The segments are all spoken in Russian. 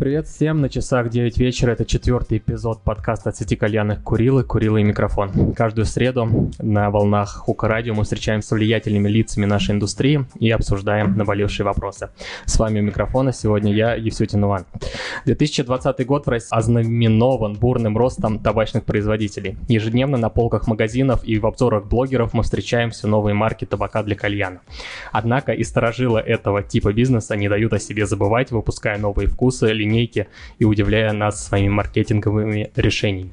Привет всем, на часах 9 вечера, это четвертый эпизод подкаста от сети кальянных Курилы, Курилы и микрофон. Каждую среду на волнах Хука Радио мы встречаемся с влиятельными лицами нашей индустрии и обсуждаем наболевшие вопросы. С вами у микрофона сегодня я, Евсютин Иван. 2020 год в России ознаменован бурным ростом табачных производителей. Ежедневно на полках магазинов и в обзорах блогеров мы встречаем все новые марки табака для кальяна. Однако и сторожилы этого типа бизнеса не дают о себе забывать, выпуская новые вкусы, линейки и удивляя нас своими маркетинговыми решениями.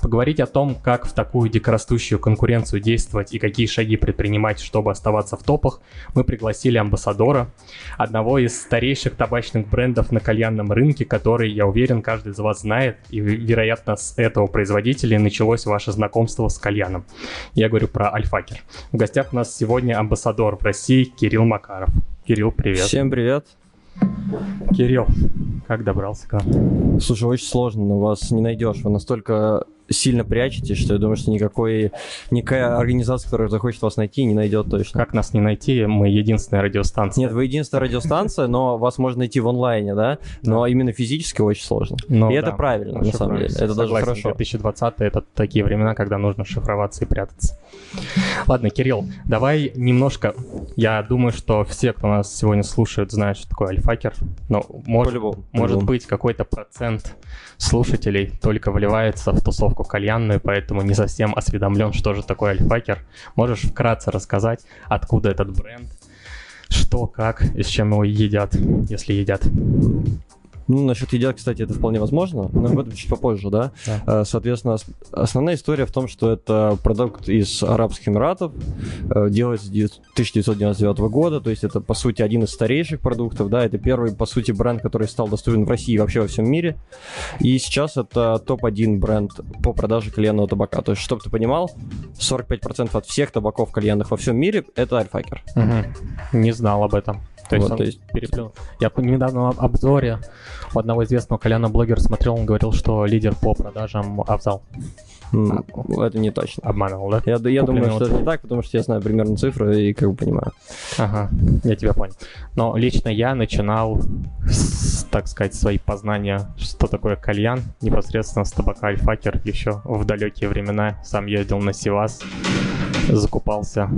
Поговорить о том, как в такую дикорастущую конкуренцию действовать и какие шаги предпринимать, чтобы оставаться в топах, мы пригласили амбассадора, одного из старейших табачных брендов на кальянном рынке, который, я уверен, каждый из вас знает, и, вероятно, с этого производителя началось ваше знакомство с кальяном. Я говорю про Альфакер. В гостях у нас сегодня амбассадор в России Кирилл Макаров. Кирилл, привет. Всем привет. Кирилл, как добрался к нам? Слушай, очень сложно, но вас не найдешь. Вы настолько сильно прячетесь, что я думаю, что никакой, никакая организация, которая захочет вас найти, не найдет точно. Как нас не найти? Мы единственная радиостанция. Нет, вы единственная радиостанция, но вас можно найти в онлайне, да? Но именно физически очень сложно. Ну, и да. это правильно, на самом деле. Это даже хорошо. 2020 это такие времена, когда нужно шифроваться и прятаться. Ладно, Кирилл, давай немножко... Я думаю, что все, кто нас сегодня слушают, знают, что такое альфакер. Но может, по-любому, может по-любому. быть какой-то процент слушателей только вливается в тусовку кальянную, поэтому не совсем осведомлен, что же такое альфакер. Можешь вкратце рассказать, откуда этот бренд, что, как и с чем его едят, если едят? Ну, насчет едят, кстати, это вполне возможно, но об этом чуть попозже, да? Да. Э, Соответственно, ос- основная история в том, что это продукт из Арабских Эмиратов, э, делается с девят- 1999 года, то есть это, по сути, один из старейших продуктов, да, это первый, по сути, бренд, который стал доступен в России и вообще во всем мире, и сейчас это топ-1 бренд по продаже кальянного табака, то есть, чтобы ты понимал, 45% от всех табаков кальянных во всем мире — это альфакер. Мгм. Не знал об этом. То есть Вот, он то есть- переплюнул. Я по недавнем об- обзоре у одного известного кальяна блогера смотрел, он говорил, что лидер по продажам Авзал. М, Это не точно. Обманывал, да? Я, я думаю, что это не так, потому что я знаю примерно цифры и как бы понимаю. Ага, я тебя понял. Но лично я начинал, с, так сказать, свои познания, что такое кальян, непосредственно с табака Альфакер еще в далекие времена. Сам ездил на Сивас, закупался.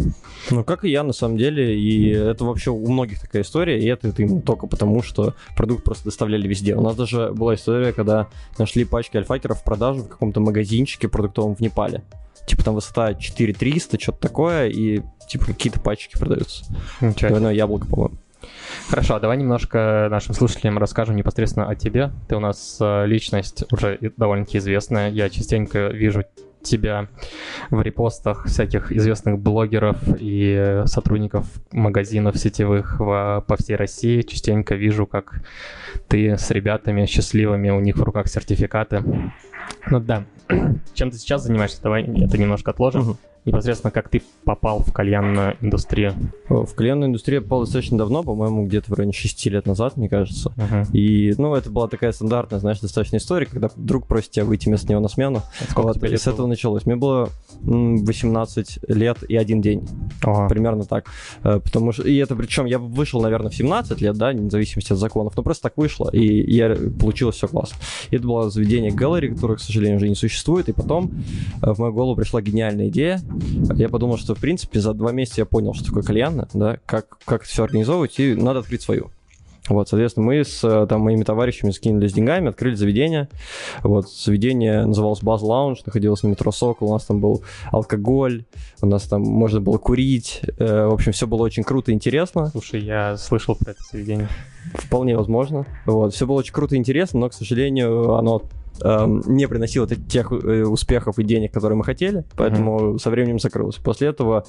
Ну, как и я, на самом деле, и это вообще у многих такая история, и это, это именно только потому, что продукт просто доставляли везде. У нас даже была история, когда нашли пачки альфакеров в продаже в каком-то магазинчике продуктовом в Непале. Типа там высота 4300, что-то такое, и типа какие-то пачки продаются. Ничего Двойное яблоко, по-моему. Хорошо, а давай немножко нашим слушателям расскажем непосредственно о тебе. Ты у нас э, личность уже довольно-таки известная. Я частенько вижу тебя в репостах всяких известных блогеров и сотрудников магазинов сетевых в- по всей России. Частенько вижу, как ты с ребятами счастливыми, у них в руках сертификаты. Ну да, чем ты сейчас занимаешься, давай это немножко отложим. Мгм. Непосредственно, как ты попал в кальянную индустрию. В кальянную индустрию я попал достаточно давно, по-моему, где-то в районе 6 лет назад, мне кажется. Мгм. И, ну, это была такая стандартная, знаешь, достаточно история, когда друг просит тебя выйти вместо него на смену. Сколько Вот, тебе и лет с этого было? началось. Мне было м, 18 лет и один день. Ага. Примерно так. Э, Потому что, и это причем я вышел, наверное, в 17 лет, да, вне зависимости от законов, но просто так вышло, и я получилось все классно. И это было заведение Gallery, которое, к сожалению, уже не существует, и потом э, в мою голову пришла гениальная идея. Я подумал, что, в принципе, за два месяца я понял, что такое кальянно, да, как, как все организовывать, и надо открыть свою. Вот, соответственно, мы с э, там, моими товарищами скинулись деньгами, открыли заведение. Вот, заведение называлось Баз Лаунж, находилось на метро Сокол. У нас там был алкоголь, у нас там можно было курить. Э, в общем, все было очень круто и интересно. Слушай, я слышал про это заведение. Вполне возможно. Вот, все было очень круто и интересно, но, к сожалению, оно эм, не приносило т- тех э, успехов и денег, которые мы хотели, поэтому со временем закрылось. После этого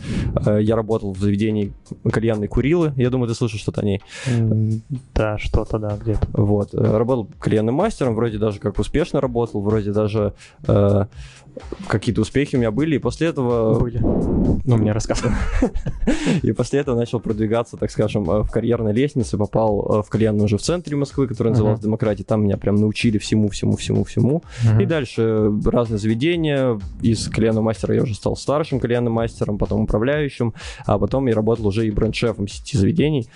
э, я работал в заведении кальянной Курилы. Я думаю, ты слышал что-то о ней. М, Да, что-то, да, где-то. Вот. э, Работал кальянным мастером, вроде даже как успешно работал, вроде даже э, какие-то успехи у меня были, и после этого... Были. Ну, мне рассказывали. И после этого начал продвигаться, так скажем, э, в карьерной лестнице, попал э, в кальянную уже в центре Москвы, которая называлась. «Демократия». Там меня прям научили всему, всему, всему, всему. И дальше разные заведения. Из кальянного мастера я уже стал старшим кальянным мастером, потом управляющим, а потом я работал уже и бренд-шефом сети заведений.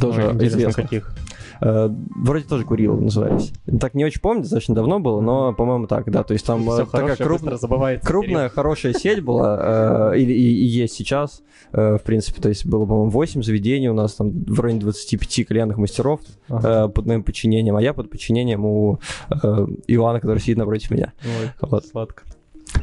Тоже Ну, интересно, известно. каких. Э, вроде тоже Курилов назывались. Так не очень помню, достаточно давно было, но, по-моему, так, да. То есть там Всё э, такая крупная, крупная, хорошая сеть была, э, и, и- и есть сейчас, э, в принципе. То есть было, по-моему, 8 заведений у нас, там в районе 25 кальянных мастеров Ага. э, под моим подчинением, а я под подчинением у э, Ивана, который сидит напротив меня. Ой, Вот. сладко.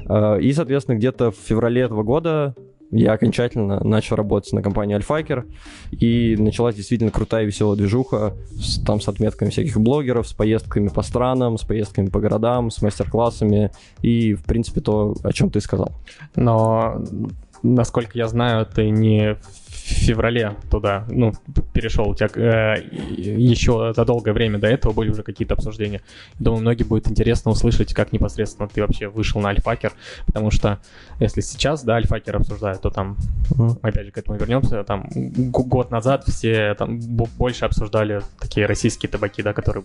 Э, И, соответственно, где-то в феврале этого года я окончательно начал работать на компании Альфакер, и началась действительно крутая веселая движуха, с- там с отметками всяких блогеров, с поездками по странам, с поездками по городам, с мастер-классами, и, в принципе, то, о чем ты сказал. Но, насколько я знаю, ты не феврале туда, ну, перешел. У тебя э, еще за долгое время до этого были уже какие-то обсуждения. Думаю, многим будет интересно услышать, как непосредственно ты вообще вышел на Альфакер, потому что если сейчас, да, Альфакер обсуждают, то там, опять же, к этому вернемся, там год назад все там бо- больше обсуждали такие российские табаки, да, которые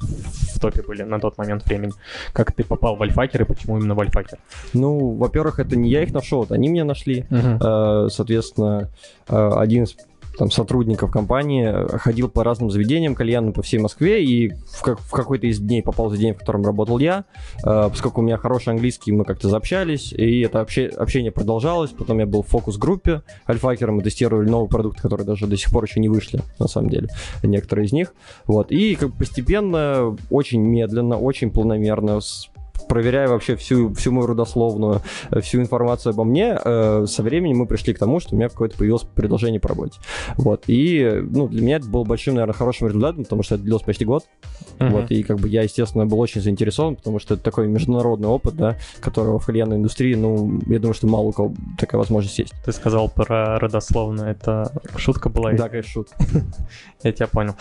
в топе были на тот момент времени. Как ты попал в Альфакер и почему именно в Альфакер? Ну, во-первых, это не я их нашел, это они меня нашли. Э, Соответственно, э, один из там, сотрудников компании ходил по разным заведениям кальянным по всей Москве, и в, как- в какой-то из дней попал в заведение, в котором работал я. Э, Поскольку у меня хороший английский, мы как-то заобщались, и это обще- общение продолжалось. Потом я был в фокус-группе Альфакера, мы тестировали новые продукты, которые даже до сих пор еще не вышли, на самом деле, некоторые из них. Вот. И как постепенно, очень медленно, очень планомерно, с- проверяя вообще всю, всю мою родословную, э, всю информацию обо мне, э, со временем мы пришли к тому, что у меня какое-то появилось предложение по работе. Вот. И, ну, для меня это было большим, наверное, хорошим результатом, потому что это длилось почти год. Мгм. Вот. И, как бы, я, естественно, был очень заинтересован, потому что это такой международный опыт, да, которого в кальянной индустрии, ну, я думаю, что мало у кого такая возможность есть. Ты сказал про родословно, это шутка была? Да, конечно, шут. Я тебя понял.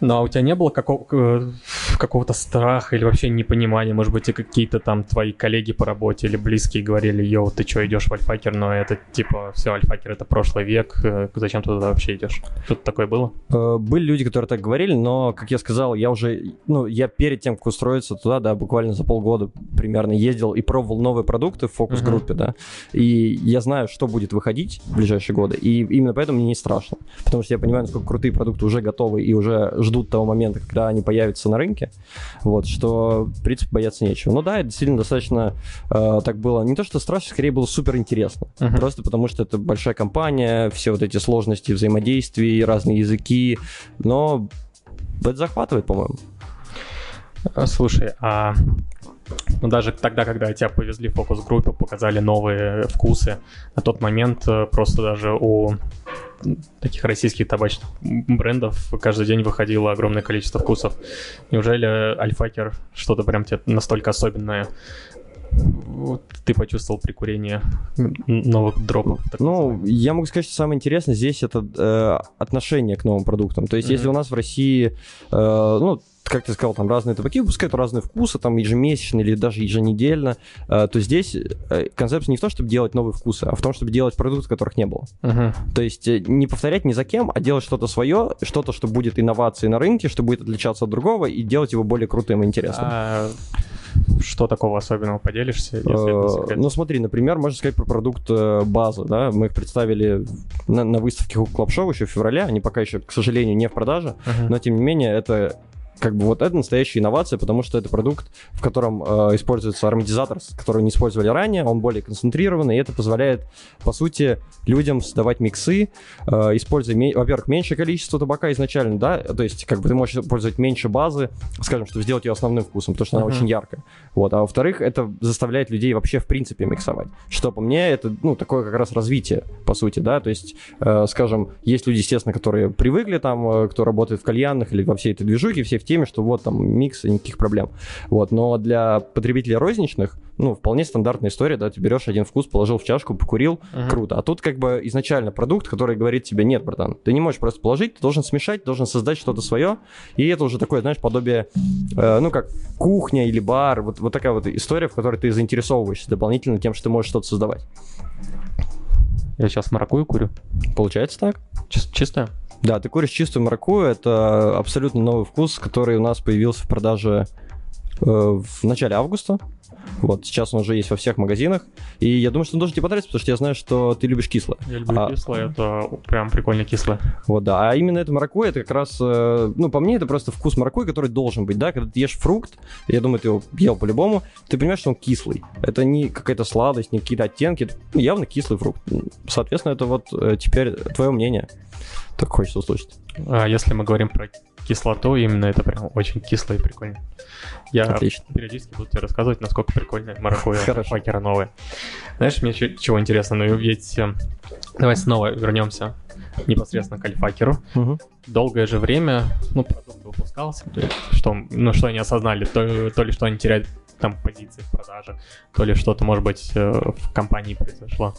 Но у тебя не было э, какого-то страха или вообще непонимания? Может быть, какие-то там твои коллеги по работе или близкие говорили, йоу, ты что, идешь в Альфакер, но это типа, все, Альфакер это прошлый век, э, зачем ты туда вообще идешь? Что-то такое было? Э, Были люди, которые так говорили, но, как я сказал, я уже, ну, я перед тем, как устроиться туда, да, буквально за полгода примерно ездил и пробовал новые продукты в фокус-группе, да, и я знаю, что будет выходить в ближайшие годы, и именно поэтому мне не страшно, потому что я понимаю, насколько крутые продукты уже готовы и уже ждут того момента, когда они появятся на рынке, вот, что, в принципе, бояться нечего. Ну да, это действительно достаточно э, так было, не то что страшно, скорее было супер интересно, Мгм. Просто потому что это большая компания, все вот эти сложности взаимодействий, разные языки, но это захватывает, по-моему. Слушай, а ну, даже тогда, когда тебя повезли в фокус-группу, показали новые вкусы, на тот момент э, просто даже у таких российских табачных брендов каждый день выходило огромное количество вкусов. Неужели Альфакер что-то прям тебе настолько особенное вот ты почувствовал при курении новых дропов? Ну, называемых? я могу сказать, что самое интересное здесь это э, отношение к новым продуктам. То есть, если Мгм. у нас в России, э, ну, как ты сказал, там разные табаки выпускают разные вкусы, там ежемесячно или даже еженедельно, э, то здесь э, концепция не в том, чтобы делать новые вкусы, а в том, чтобы делать продукты, которых не было. Мгм. То есть э, не повторять ни за кем, а делать что-то свое, что-то, что будет инновацией на рынке, что будет отличаться от другого, и делать его более крутым и интересным. А что такого особенного поделишься, если? Ну, смотри, например, можно сказать про продукт базы, да, мы их представили на, на выставке Hook Club Show еще в феврале, они пока еще, к сожалению, не в продаже, Мгм. но тем не менее это как бы вот это настоящая инновация, потому что это продукт, в котором э, используется ароматизатор, который не использовали ранее, он более концентрированный, и это позволяет, по сути, людям создавать миксы, э, используя, во-первых, меньшее количество табака изначально, да, то есть как бы ты можешь использовать меньше базы, скажем, чтобы сделать ее основным вкусом, потому что она Мгм. очень яркая. Вот, а во-вторых, это заставляет людей вообще в принципе миксовать, что по мне это, ну, такое как раз развитие, по сути, да, то есть, э, скажем, есть люди, естественно, которые привыкли там, э, кто работает в кальянных или во всей этой движухе, все в теме, что вот там микс и никаких проблем. Вот, но для потребителей розничных, ну, вполне стандартная история, да, ты берешь один вкус, положил в чашку, покурил, Мгм. круто. А тут как бы изначально продукт, который говорит тебе, нет, братан, ты не можешь просто положить, ты должен смешать, должен создать что-то свое, и это уже такое, знаешь, подобие, э, ну, как кухня или бар, вот, вот такая вот история, в которой ты заинтересовываешься дополнительно тем, что ты можешь что-то создавать. Я сейчас маракую курю. Получается так? Чис- чистая? Да, ты куришь чистую маракую, это абсолютно новый вкус, который у нас появился в продаже э, в начале августа. Вот, сейчас он уже есть во всех магазинах. И я думаю, что он должен тебе понравиться, потому что я знаю, что ты любишь кислое. Я люблю А- кислое, это прям прикольно кислое. Вот, да. А именно это маракуйя, это как раз, э, ну, по мне, это просто вкус маракуйи, который должен быть, да. Когда ты ешь фрукт, я думаю, ты его ел по-любому, ты понимаешь, что он кислый. Это не какая-то сладость, не какие-то оттенки, это ну, явно кислый фрукт. Соответственно, это вот э, теперь твое мнение. Так хочется услышать. А если мы говорим про кислоту, именно это прям очень кисло и прикольно. Я Отлично. периодически буду тебе рассказывать, насколько прикольно маракуйя факера новые. Знаешь, мне чего интересно, ну ведь э, давай снова вернемся непосредственно к альфакеру. Мгм. Долгое же время, ну, продукт выпускался, то есть, что, ну, что они осознали, то, то ли что они теряют там позиции в продаже, то ли что-то, может быть, э, в компании произошло.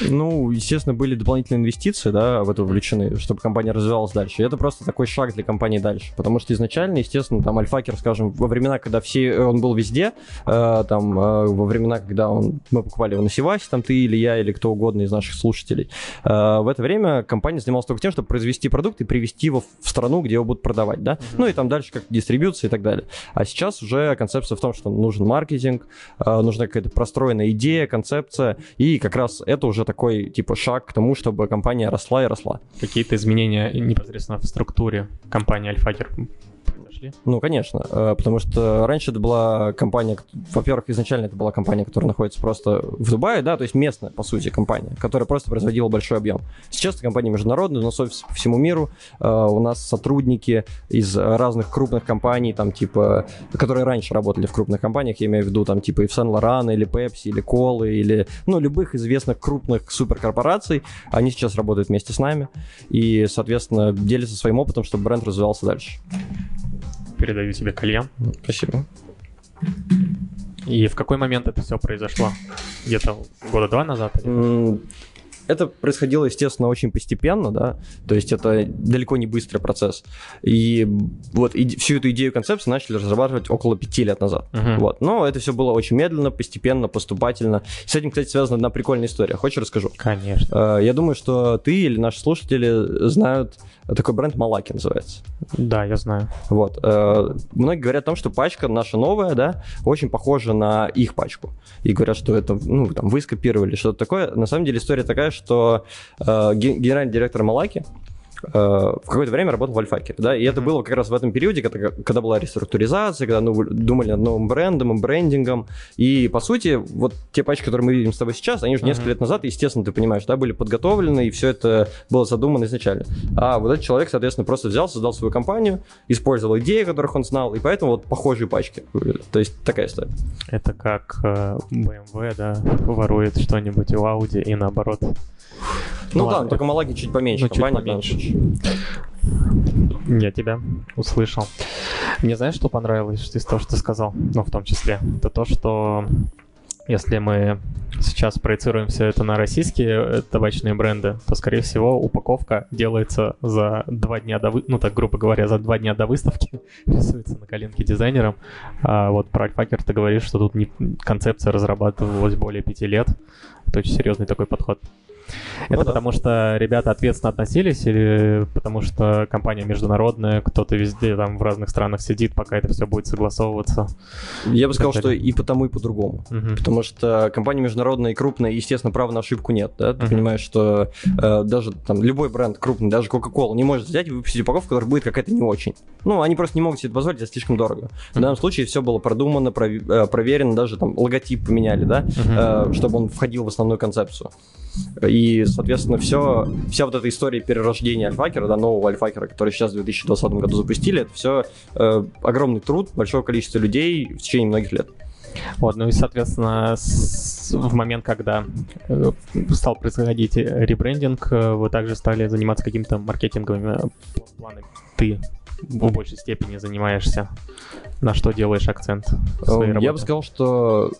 Ну, естественно, были дополнительные инвестиции, да, в это вовлечены, чтобы компания развивалась дальше. И это просто такой шаг для компании дальше. Потому что изначально, естественно, там Альфакер, скажем, во времена, когда все, он был везде, э, там, э, во времена, когда он, мы покупали его на Севасе, там ты или я, или кто угодно из наших слушателей, э, в это время компания занималась только тем, чтобы произвести продукт и привести его в страну, где его будут продавать, да, ну и там дальше как дистрибьюция и так далее. А сейчас уже концепция в том, что нужен маркетинг, э, нужна какая-то простроенная идея, концепция, и как раз это уже такой, типа, шаг к тому, чтобы компания росла и росла. Какие-то изменения непосредственно в структуре компании Альфакер произошли? Ну, конечно, э, потому что раньше это была компания, во-первых, изначально это была компания, которая находится просто в Дубае, да, то есть местная, по сути, компания, которая просто производила большой объем. Сейчас это компания международная, у нас офис по всему миру, э, у нас сотрудники из разных крупных компаний, там, типа, которые раньше работали в крупных компаниях, я имею в виду, там, типа, и в Сен-Лоран, или Пепси, или Колы, или, ну, любых известных крупных суперкорпораций, они сейчас работают вместе с нами и, соответственно, делятся своим опытом, чтобы бренд развивался дальше. Передаю тебе кальян. Спасибо. И в какой момент это все произошло? Где-то года два назад? или- Это происходило, естественно, очень постепенно, да, то есть это далеко не быстрый процесс. И вот иде- всю эту идею концепции начали разрабатывать около пяти лет назад. Мгм. Вот. Но это все было очень медленно, постепенно, поступательно. С этим, кстати, связана одна прикольная история. Хочешь, расскажу? Конечно. Э, Я думаю, что ты или наши слушатели знают такой бренд Малаки называется. Да, я знаю. Вот. э, Многие говорят о том, что пачка наша новая, да, очень похожа на их пачку. И говорят, что это, ну, там, вы скопировали, что-то такое. На самом деле история такая, что э, ге- генеральный директор Малаки в какое-то время работал в Альфакере, да, и это было как раз в этом периоде, когда, когда была реструктуризация, когда ну, думали над новым брендом и брендингом, и, по сути, вот те пачки, которые мы видим с тобой сейчас, они уже несколько лет назад, естественно, ты понимаешь, да, были подготовлены, и все это было задумано изначально. А вот этот человек, соответственно, просто взял, создал свою компанию, использовал идеи, которых он знал, и поэтому вот похожие пачки. То есть такая история. Это как э, BMW, да, ворует что-нибудь у Audi и наоборот. Ну, ладно. да, только Малаги чуть поменьше. Ну, чуть компания поменьше. Я тебя услышал. Мне знаешь, что понравилось из того, что ты сказал? Ну, в том числе. Это то, что если мы сейчас проецируем все это на российские э, табачные бренды, то, скорее всего, упаковка делается за два дня до, вы- ну так грубо говоря, за два дня до выставки, рисуется на коленке дизайнером. А вот про Альфакер ты говоришь, что тут не, концепция разрабатывалась более пяти лет. Это очень серьезный такой подход. Ну Это да. потому что ребята ответственно относились или потому что компания международная, кто-то везде там в разных странах сидит, пока это все будет согласовываться? Я бы сказал, что и потому, и по-другому. Мгм. Потому что компания международная и крупная, естественно, права на ошибку нет. Да? Ты Мгм. понимаешь, что э, даже там любой бренд крупный, даже Coca-Cola, не может взять и выпустить упаковку, которая будет какая-то не очень. Ну, они просто не могут себе это позволить, это слишком дорого. В данном случае все было продумано, э, проверено, даже там логотип поменяли, да, Мгм. э, чтобы он входил в основную концепцию. И, соответственно, все, вся вот эта история перерождения Альфакера, да, нового Альфакера, который сейчас в 2020 году запустили, это все огромный труд большого количества людей в течение многих лет. Вот, ну и, соответственно, с- в момент, когда э, стал происходить э, ребрендинг, э, вы также стали заниматься какими-то маркетинговыми э, планами. Ты в большей степени занимаешься. На что делаешь акцент Эм, Я бы сказал, что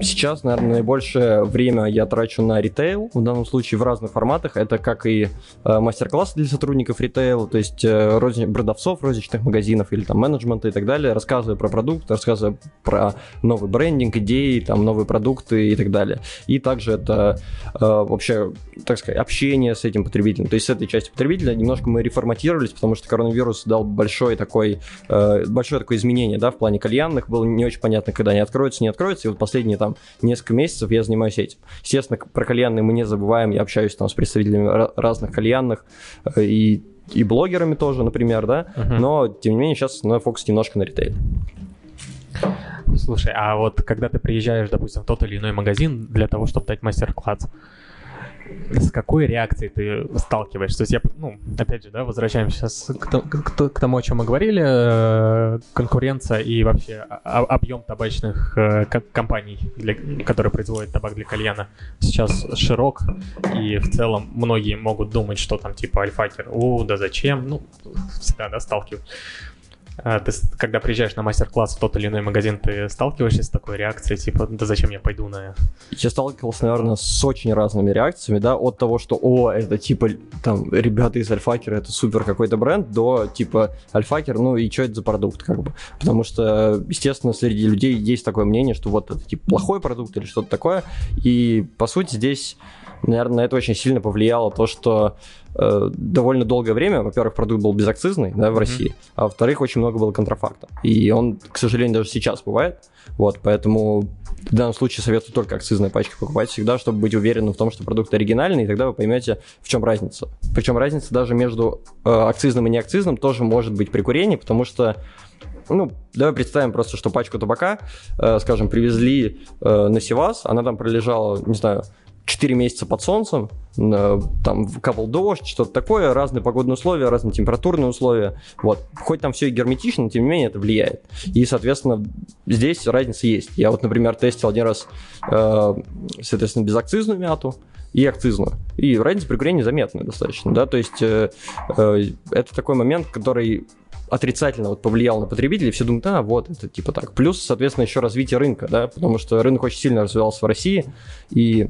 Сейчас, наверное, наибольшее время я трачу на ритейл, в данном случае в разных форматах. Это как и э, мастер-классы для сотрудников ритейла, то есть э, розни... продавцов розничных магазинов или там менеджмента и так далее, рассказывая про продукт, рассказывая про новый брендинг, идеи, там новые продукты и так далее. И также это э, вообще, так сказать, общение с этим потребителем. То есть с этой частью потребителя немножко мы реформатировались, потому что коронавирус дал большой такой, э, большое такое изменение, да, в плане кальянных. Было не очень понятно, когда они откроются, не откроются. И вот последние там несколько месяцев я занимаюсь этим. Естественно, про кальянные мы не забываем. Я общаюсь там с представителями разных кальянных э, и и блогерами тоже, например, да, uh-huh. но тем не менее сейчас на фокус немножко на ритейле. Слушай, а вот когда ты приезжаешь, допустим, в тот или иной магазин для того, чтобы дать мастер-класс, с какой реакцией ты сталкиваешься? То есть я, ну, опять же, да, возвращаемся сейчас к, к, к тому, о чем мы говорили, э, конкуренция и вообще объем табачных э, компаний, для, которые производят табак для кальяна, сейчас широк, и в целом многие могут думать, что там типа альфакер, о, да зачем, ну, всегда, да, сталкиваюсь. А ты, когда приезжаешь на мастер-класс в тот или иной магазин, ты сталкиваешься с такой реакцией, типа, да зачем я пойду на... Я сталкивался, наверное, с очень разными реакциями, да, от того, что, о, это типа, там, ребята из Альфакера, это супер какой-то бренд, до, типа, Альфакер, ну и что это за продукт, как бы. Потому что, естественно, среди людей есть такое мнение, что вот это, типа, плохой продукт или что-то такое, и, по сути, здесь наверное, на это очень сильно повлияло то, что э, довольно долгое время, во-первых, продукт был безакцизный да, в mm-hmm. России, а во-вторых, очень много было контрафакта. И он, к сожалению, даже сейчас бывает. Вот, поэтому в данном случае советую только акцизные пачки покупать всегда, чтобы быть уверенным в том, что продукт оригинальный, и тогда вы поймете, в чем разница. Причем разница даже между э, акцизным и неакцизным тоже может быть при курении, потому что ну, давай представим просто, что пачку табака, э, скажем, привезли э, на Севас, она там пролежала, не знаю, 4 месяца под солнцем, там капал дождь, что-то такое, разные погодные условия, разные температурные условия. Вот. Хоть там все и герметично, но тем не менее это влияет. И, соответственно, здесь разница есть. Я вот, например, тестил один раз, э, соответственно, безакцизную мяту, и акцизную. И разница при курении заметная достаточно, да, то есть э, э, это такой момент, который отрицательно вот повлиял на потребителей, все думают, а, вот, это типа так. Плюс, соответственно, еще развитие рынка, да, потому что рынок очень сильно развивался в России, и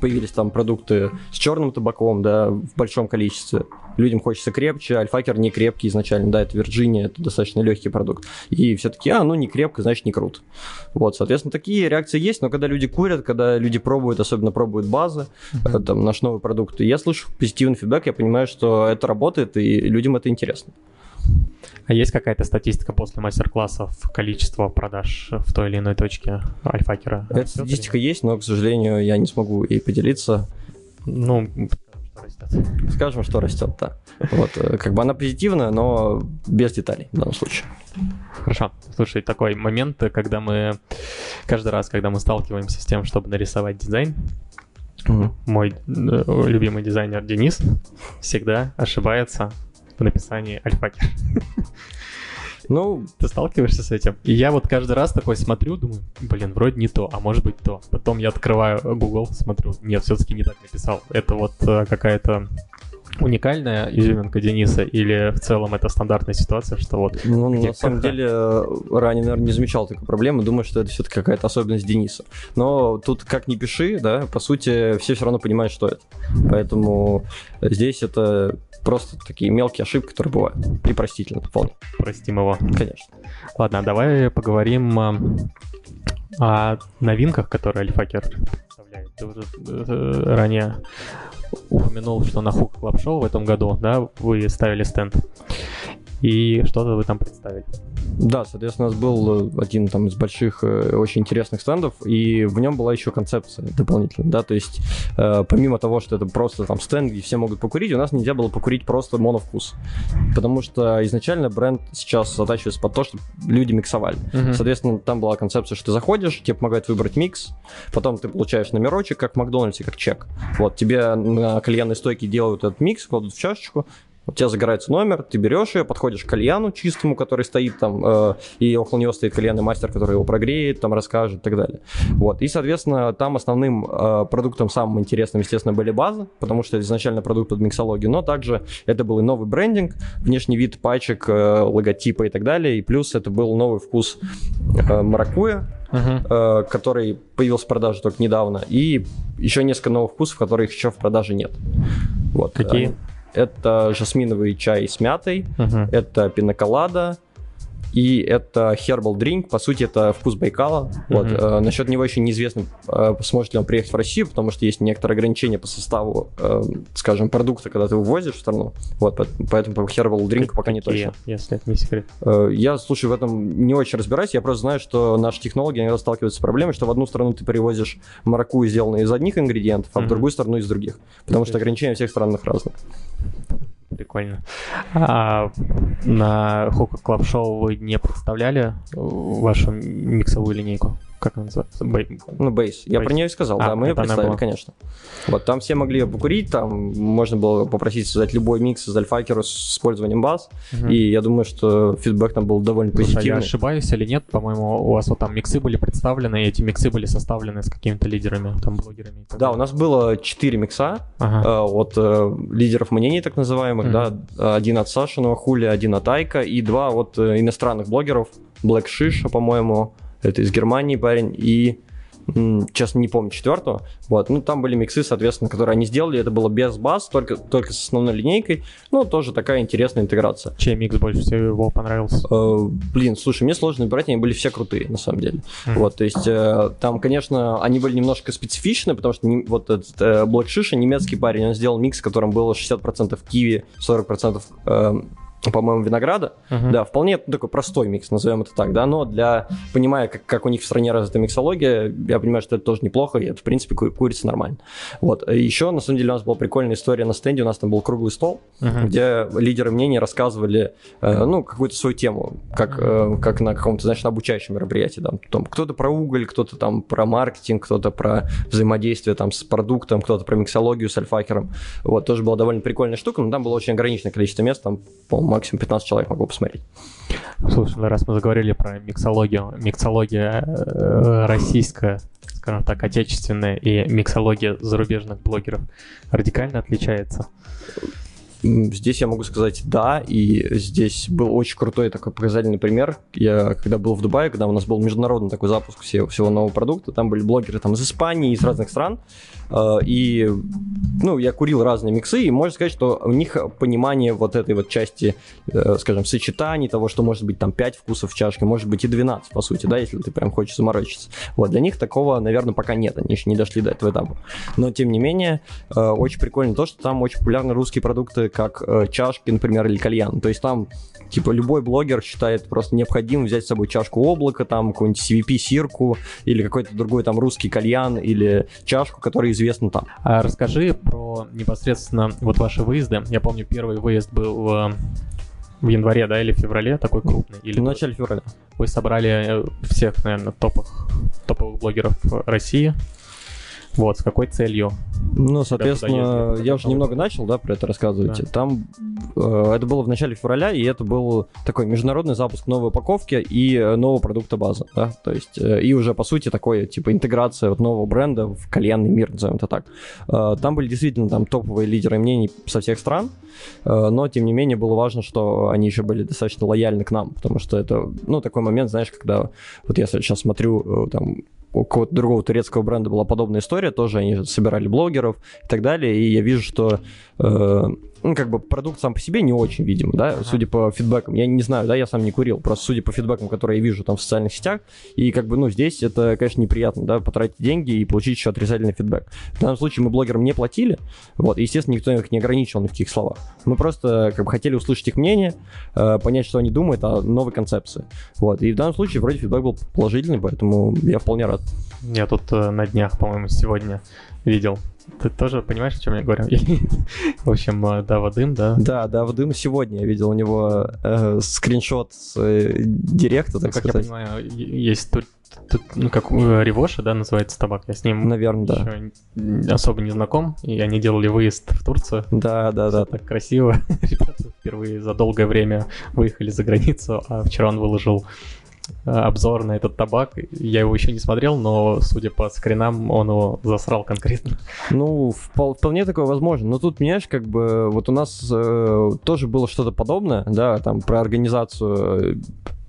появились там продукты с черным табаком, да, в большом количестве. Людям хочется крепче, альфакер не крепкий изначально, да, это Вирджиния, это достаточно легкий продукт. И все таки а, ну не крепко, значит не крут. Вот, соответственно, такие реакции есть, но когда люди курят, когда люди пробуют, особенно пробуют базы, mm-hmm. там, наш новый продукт, я слышу позитивный фидбэк, я понимаю, что это работает, и людям это интересно. А есть какая-то статистика после мастер-классов количества продаж в той или иной точке альфакера? Эта статистика есть, но, к сожалению, я не смогу ей поделиться. Ну. Скажем, что растет, да. Вот, э, как бы она позитивная, но без деталей в данном случае. Хорошо. Слушай, такой момент, когда мы каждый раз, когда мы сталкиваемся с тем, чтобы нарисовать дизайн, угу. мой э, любимый дизайнер Денис всегда ошибается в написании альфакер. Ну, ты сталкиваешься с этим. И я вот каждый раз такой смотрю, думаю, блин, вроде не то, а может быть то. Потом я открываю Google, смотрю, нет, все-таки не так написал. Это вот э, какая-то уникальная изюминка Дениса или в целом это стандартная ситуация, что вот... Ну, на самом деле, ранее, наверное, не замечал такой проблемы, думаю, что это все-таки какая-то особенность Дениса. Но тут как ни пиши, да, по сути, все все равно понимают, что это. Поэтому здесь это просто такие мелкие ошибки, которые бывают. И простительно вполне. Простим его. Конечно. Ладно, давай поговорим а, о новинках, которые Альфакер. Ты уже э, ранее упомянул, что на Hook Club Show в этом году, да, вы ставили стенд. И что-то вы там представили. Да, соответственно, у нас был э, один там из больших э, очень интересных стендов, и в нем была еще концепция дополнительная, да, то есть э, помимо того, что это просто там стенд, где все могут покурить, у нас нельзя было покурить просто моновкус, потому что изначально бренд сейчас затачивается под то, чтобы люди миксовали. Uh-huh. Соответственно, там была концепция, что ты заходишь, тебе помогает выбрать микс, потом ты получаешь номерочек, как в Макдональдсе, как чек. Вот, тебе на кальянной стойке делают этот микс, кладут в чашечку, У тебя загорается номер, ты берешь ее, подходишь к кальяну чистому, который стоит там, э, и около него стоит кальянный мастер, который его прогреет, там расскажет и так далее. Вот. И, соответственно, там основным э, продуктом самым интересным, естественно, были базы, потому что это изначально продукт под миксологию, но также это был и новый брендинг, внешний вид пачек, э, логотипа и так далее, и плюс это был новый вкус э, маракуя, uh-huh. э, который появился в продаже только недавно, и еще несколько новых вкусов, которых еще в продаже нет. Вот. Какие? Это жасминовый чай с мятой, uh-huh. это пиноколада, и это Herbal Drink, по сути, это вкус Байкала. Mm-hmm. Вот. Э, насчет него еще неизвестно, э, сможет ли он приехать в Россию, потому что есть некоторые ограничения по составу, э, скажем, продукта, когда ты его возишь в страну. Вот, поэтому по Herbal Drink пока не точно. если это не секрет? Э, я, слушай, в этом не очень разбираюсь, я просто знаю, что наши технологии иногда сталкиваются с проблемой, что в одну страну ты привозишь маракую, сделанную из одних ингредиентов, а mm-hmm. в другую страну из других, потому что ограничения всех странах разные. Прикольно. А на Hookah Club Show вы не представляли вашу миксовую линейку? Как она называется? Бей... Ну, бейс. Я про нее и сказал, а, да, мы ее представили, конечно. Вот, там все могли ее покурить, там можно было попросить создать любой микс из альфакера с использованием баз, угу. и я думаю, что фидбэк там был довольно Слушай, позитивный. я ошибаюсь или нет? По-моему, у вас вот там миксы были представлены, и эти миксы были составлены с какими-то лидерами, там, блогерами. Да, у нас было 4 микса ага. э, от э, лидеров мнений, так называемых, угу. да, один от Сашиного Хули, один от Айка, и два от э, иностранных блогеров, Black Shisha, по-моему, это из Германии парень, и сейчас не помню четвертого, вот, ну там были миксы, соответственно, которые они сделали, это было без баз, только, только с основной линейкой, ну тоже такая интересная интеграция. Чей микс больше всего понравился? Э, блин, слушай, мне сложно выбирать, они были все крутые, на самом деле, mm. вот, то есть э, там, конечно, они были немножко специфичны, потому что не, вот этот э, Black Shisha, немецкий парень, он сделал микс, в котором было 60% киви, 40% э, по-моему, винограда. Uh-huh. Да, вполне такой простой микс, назовем это так, да, но для, понимая, как, как у них в стране развита миксология, я понимаю, что это тоже неплохо, и это, в принципе, ку- курица нормально. Вот. Еще, на самом деле, у нас была прикольная история на стенде, у нас там был круглый стол, uh-huh. где лидеры мнений рассказывали, э, ну, какую-то свою тему, как, э, как на каком-то, знаешь, на обучающем мероприятии, да. Там кто-то про уголь, кто-то там про маркетинг, кто-то про взаимодействие там с продуктом, кто-то про миксологию с альфакером. Вот, тоже была довольно прикольная штука, но там было очень ограниченное количество мест, там, по-моему, максимум 15 человек могу посмотреть. Слушай, ну раз мы заговорили про миксологию, миксология э, российская, скажем так, отечественная и миксология зарубежных блогеров радикально отличается? Здесь я могу сказать да, и здесь был очень крутой такой показательный пример. Я когда был в Дубае, когда у нас был международный такой запуск всего, всего нового продукта, там были блогеры там из Испании, из разных стран, и ну, я курил разные миксы, и можно сказать, что у них понимание вот этой вот части, э, скажем, сочетаний того, что может быть там 5 вкусов в чашке, может быть и 12, по сути, да, если ты прям хочешь заморочиться. Вот, для них такого, наверное, пока нет, они еще не дошли до этого этапа. Но, тем не менее, э, очень прикольно то, что там очень популярны русские продукты, как э, чашки, например, или кальян. То есть там, типа, любой блогер считает просто необходимым взять с собой чашку облака, там, какую-нибудь CVP-сирку, или какой-то другой там русский кальян, или чашку, которая известна там. А расскажи про непосредственно вот ваши выезды. Я помню, первый выезд был э, в январе, да, или в феврале, такой крупный? Или в начале февраля. Вы собрали э, всех, наверное, топов, топовых блогеров России. Вот, с какой целью? Ну, соответственно, я уже немного начал, да, про это рассказывать. Да. Там э, это было в начале февраля, и это был такой международный запуск новой упаковки и э, нового продукта базы, да, то есть, э, и уже, по сути, такое, типа, интеграция вот нового бренда в кальянный мир, назовем это так. Э, там были действительно там топовые лидеры мнений со всех стран, э, но, тем не менее, было важно, что они еще были достаточно лояльны к нам, потому что это, ну, такой момент, знаешь, когда вот я сейчас смотрю, э, там, у какого-то другого турецкого бренда была подобная история, тоже они собирали блогеров и так далее, и я вижу, что э, ну, как бы продукт сам по себе не очень видим, да, ага. судя по фидбэкам. Я не знаю, да, я сам не курил, просто судя по фидбэкам, которые я вижу там в социальных сетях, и как бы, ну, здесь это, конечно, неприятно, да, потратить деньги и получить еще отрицательный фидбэк. В данном случае мы блогерам не платили, вот, и, естественно, никто их не ограничивал ни в каких словах. Мы просто, как бы, хотели услышать их мнение, э, понять, что они думают о новой концепции, вот, и в данном случае вроде фидбэк был положительный, поэтому я вполне рад. Я тут э, на днях, по-моему, сегодня видел ты тоже понимаешь, о чем я говорю? В общем, э, Дава Дым, да? Да, Дава Дым сегодня я видел у него э, скриншот с э, директа, так как сказать. я понимаю, есть Тут, ну, как э, Ревоша, да, называется табак. Я с ним Наверное, да. еще особо не знаком. И они делали выезд в Турцию. Да, да, да. Так красиво. Ребята впервые за долгое время выехали за границу, а вчера он выложил обзор на этот табак. Я его еще не смотрел, но, судя по скринам, он его засрал конкретно. Ну, впол- вполне такое возможно. Но тут, понимаешь, как бы вот у нас э, тоже было что-то подобное, да, там про организацию э,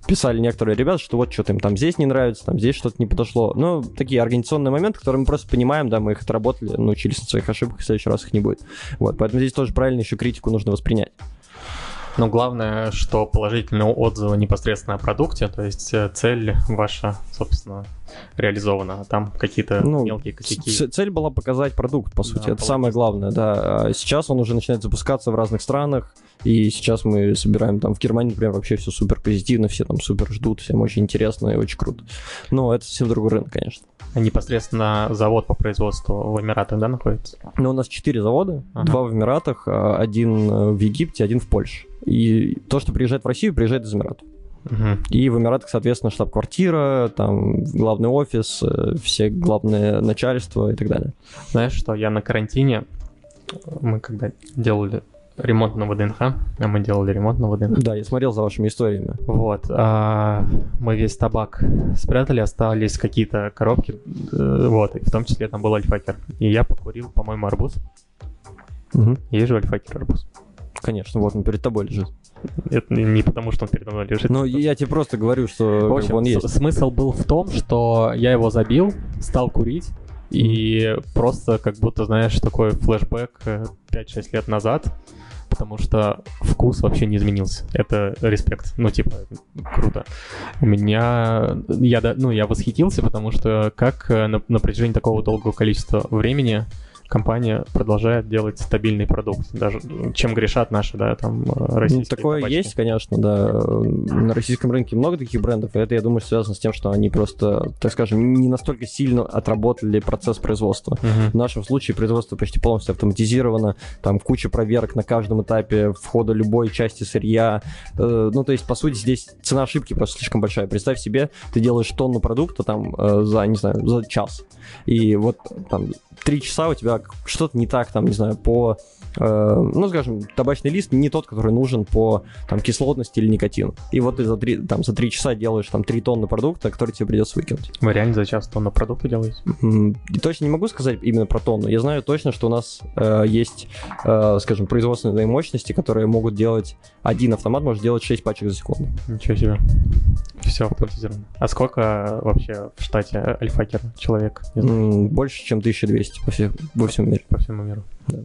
писали некоторые ребята, что вот что-то им там здесь не нравится, там здесь что-то не подошло. Ну, такие организационные моменты, которые мы просто понимаем, да, мы их отработали, научились на своих ошибках, в следующий раз их не будет. Вот, поэтому здесь тоже правильно еще критику нужно воспринять. Но главное, что положительные отзывы непосредственно о продукте, то есть э, цель ваша, собственно, реализована. А там какие-то Ну, мелкие косяки. Цель была показать продукт, по сути. Это половина. самое главное, да. А Сейчас он уже начинает запускаться в разных странах, и сейчас мы собираем там в Германии, например, вообще все супер позитивно, все там супер ждут, всем очень интересно и очень круто. Но это совсем другой рынок, конечно. Непосредственно завод по производству в Эмиратах, да, находится? Но у нас четыре завода, Ага. два в Эмиратах, а один э, в Египте, один в Польше. И то, что приезжает в Россию, приезжает из Эмиратов. Мгм. И в Эмиратах, соответственно, штаб-квартира, там главный офис, э, все главные начальства и так далее. Знаешь, что я на карантине, мы когда делали ремонт на ВДНХ, а мы делали ремонт на ВДНХ, Да, я смотрел за вашими историями. Вот, а, мы весь табак спрятали, остались какие-то коробки, э, вот, и в том числе там был альфакер. И я покурил, по-моему, арбуз. Мгм. Есть же альфакер арбуз. Конечно, вот он перед тобой лежит. Это не потому, что он передо мной лежит. Ну, я тебе просто говорю, что В общем, он есть. смысл был в том, что я его забил, стал курить, и просто как будто, знаешь, такой флешбэк э, 5-6 лет назад, потому что вкус вообще не изменился. Это респект. Ну, типа, круто. У меня... Я, ну, я восхитился, потому что как э, на, на протяжении такого долгого количества времени компания продолжает делать стабильный продукт, даже чем грешат наши, да, там, э, Ну, российские такое табачки. есть, конечно, да. На российском рынке много таких брендов, и это, я думаю, связано с тем, что они просто, так скажем, не настолько сильно отработали процесс производства. Мгм. В нашем случае производство почти полностью автоматизировано, там куча проверок на каждом этапе входа любой части сырья. Э, Ну, то есть, по сути, здесь цена ошибки просто слишком большая. Представь себе, ты делаешь тонну продукта там э, за, не знаю, за час. И вот там три часа у тебя что-то не так, там, не знаю, по ну, скажем, табачный лист не тот, который нужен по там, кислотности или никотину. И вот ты за три, там, за три часа делаешь там три тонны продукта, который тебе придется выкинуть. Вы реально за час тонну продукта делаете? И Точно не могу сказать именно про тонну. Я знаю точно, что у нас э, есть, э, скажем, производственные мощности, которые могут делать... Один автомат может делать 6 пачек за секунду. Ничего себе. Все автоматизировано. А сколько вообще в штате альфакера человек? Не знаю, М, Больше, чем 1200 по всех, во всем мире. по всему миру. Да.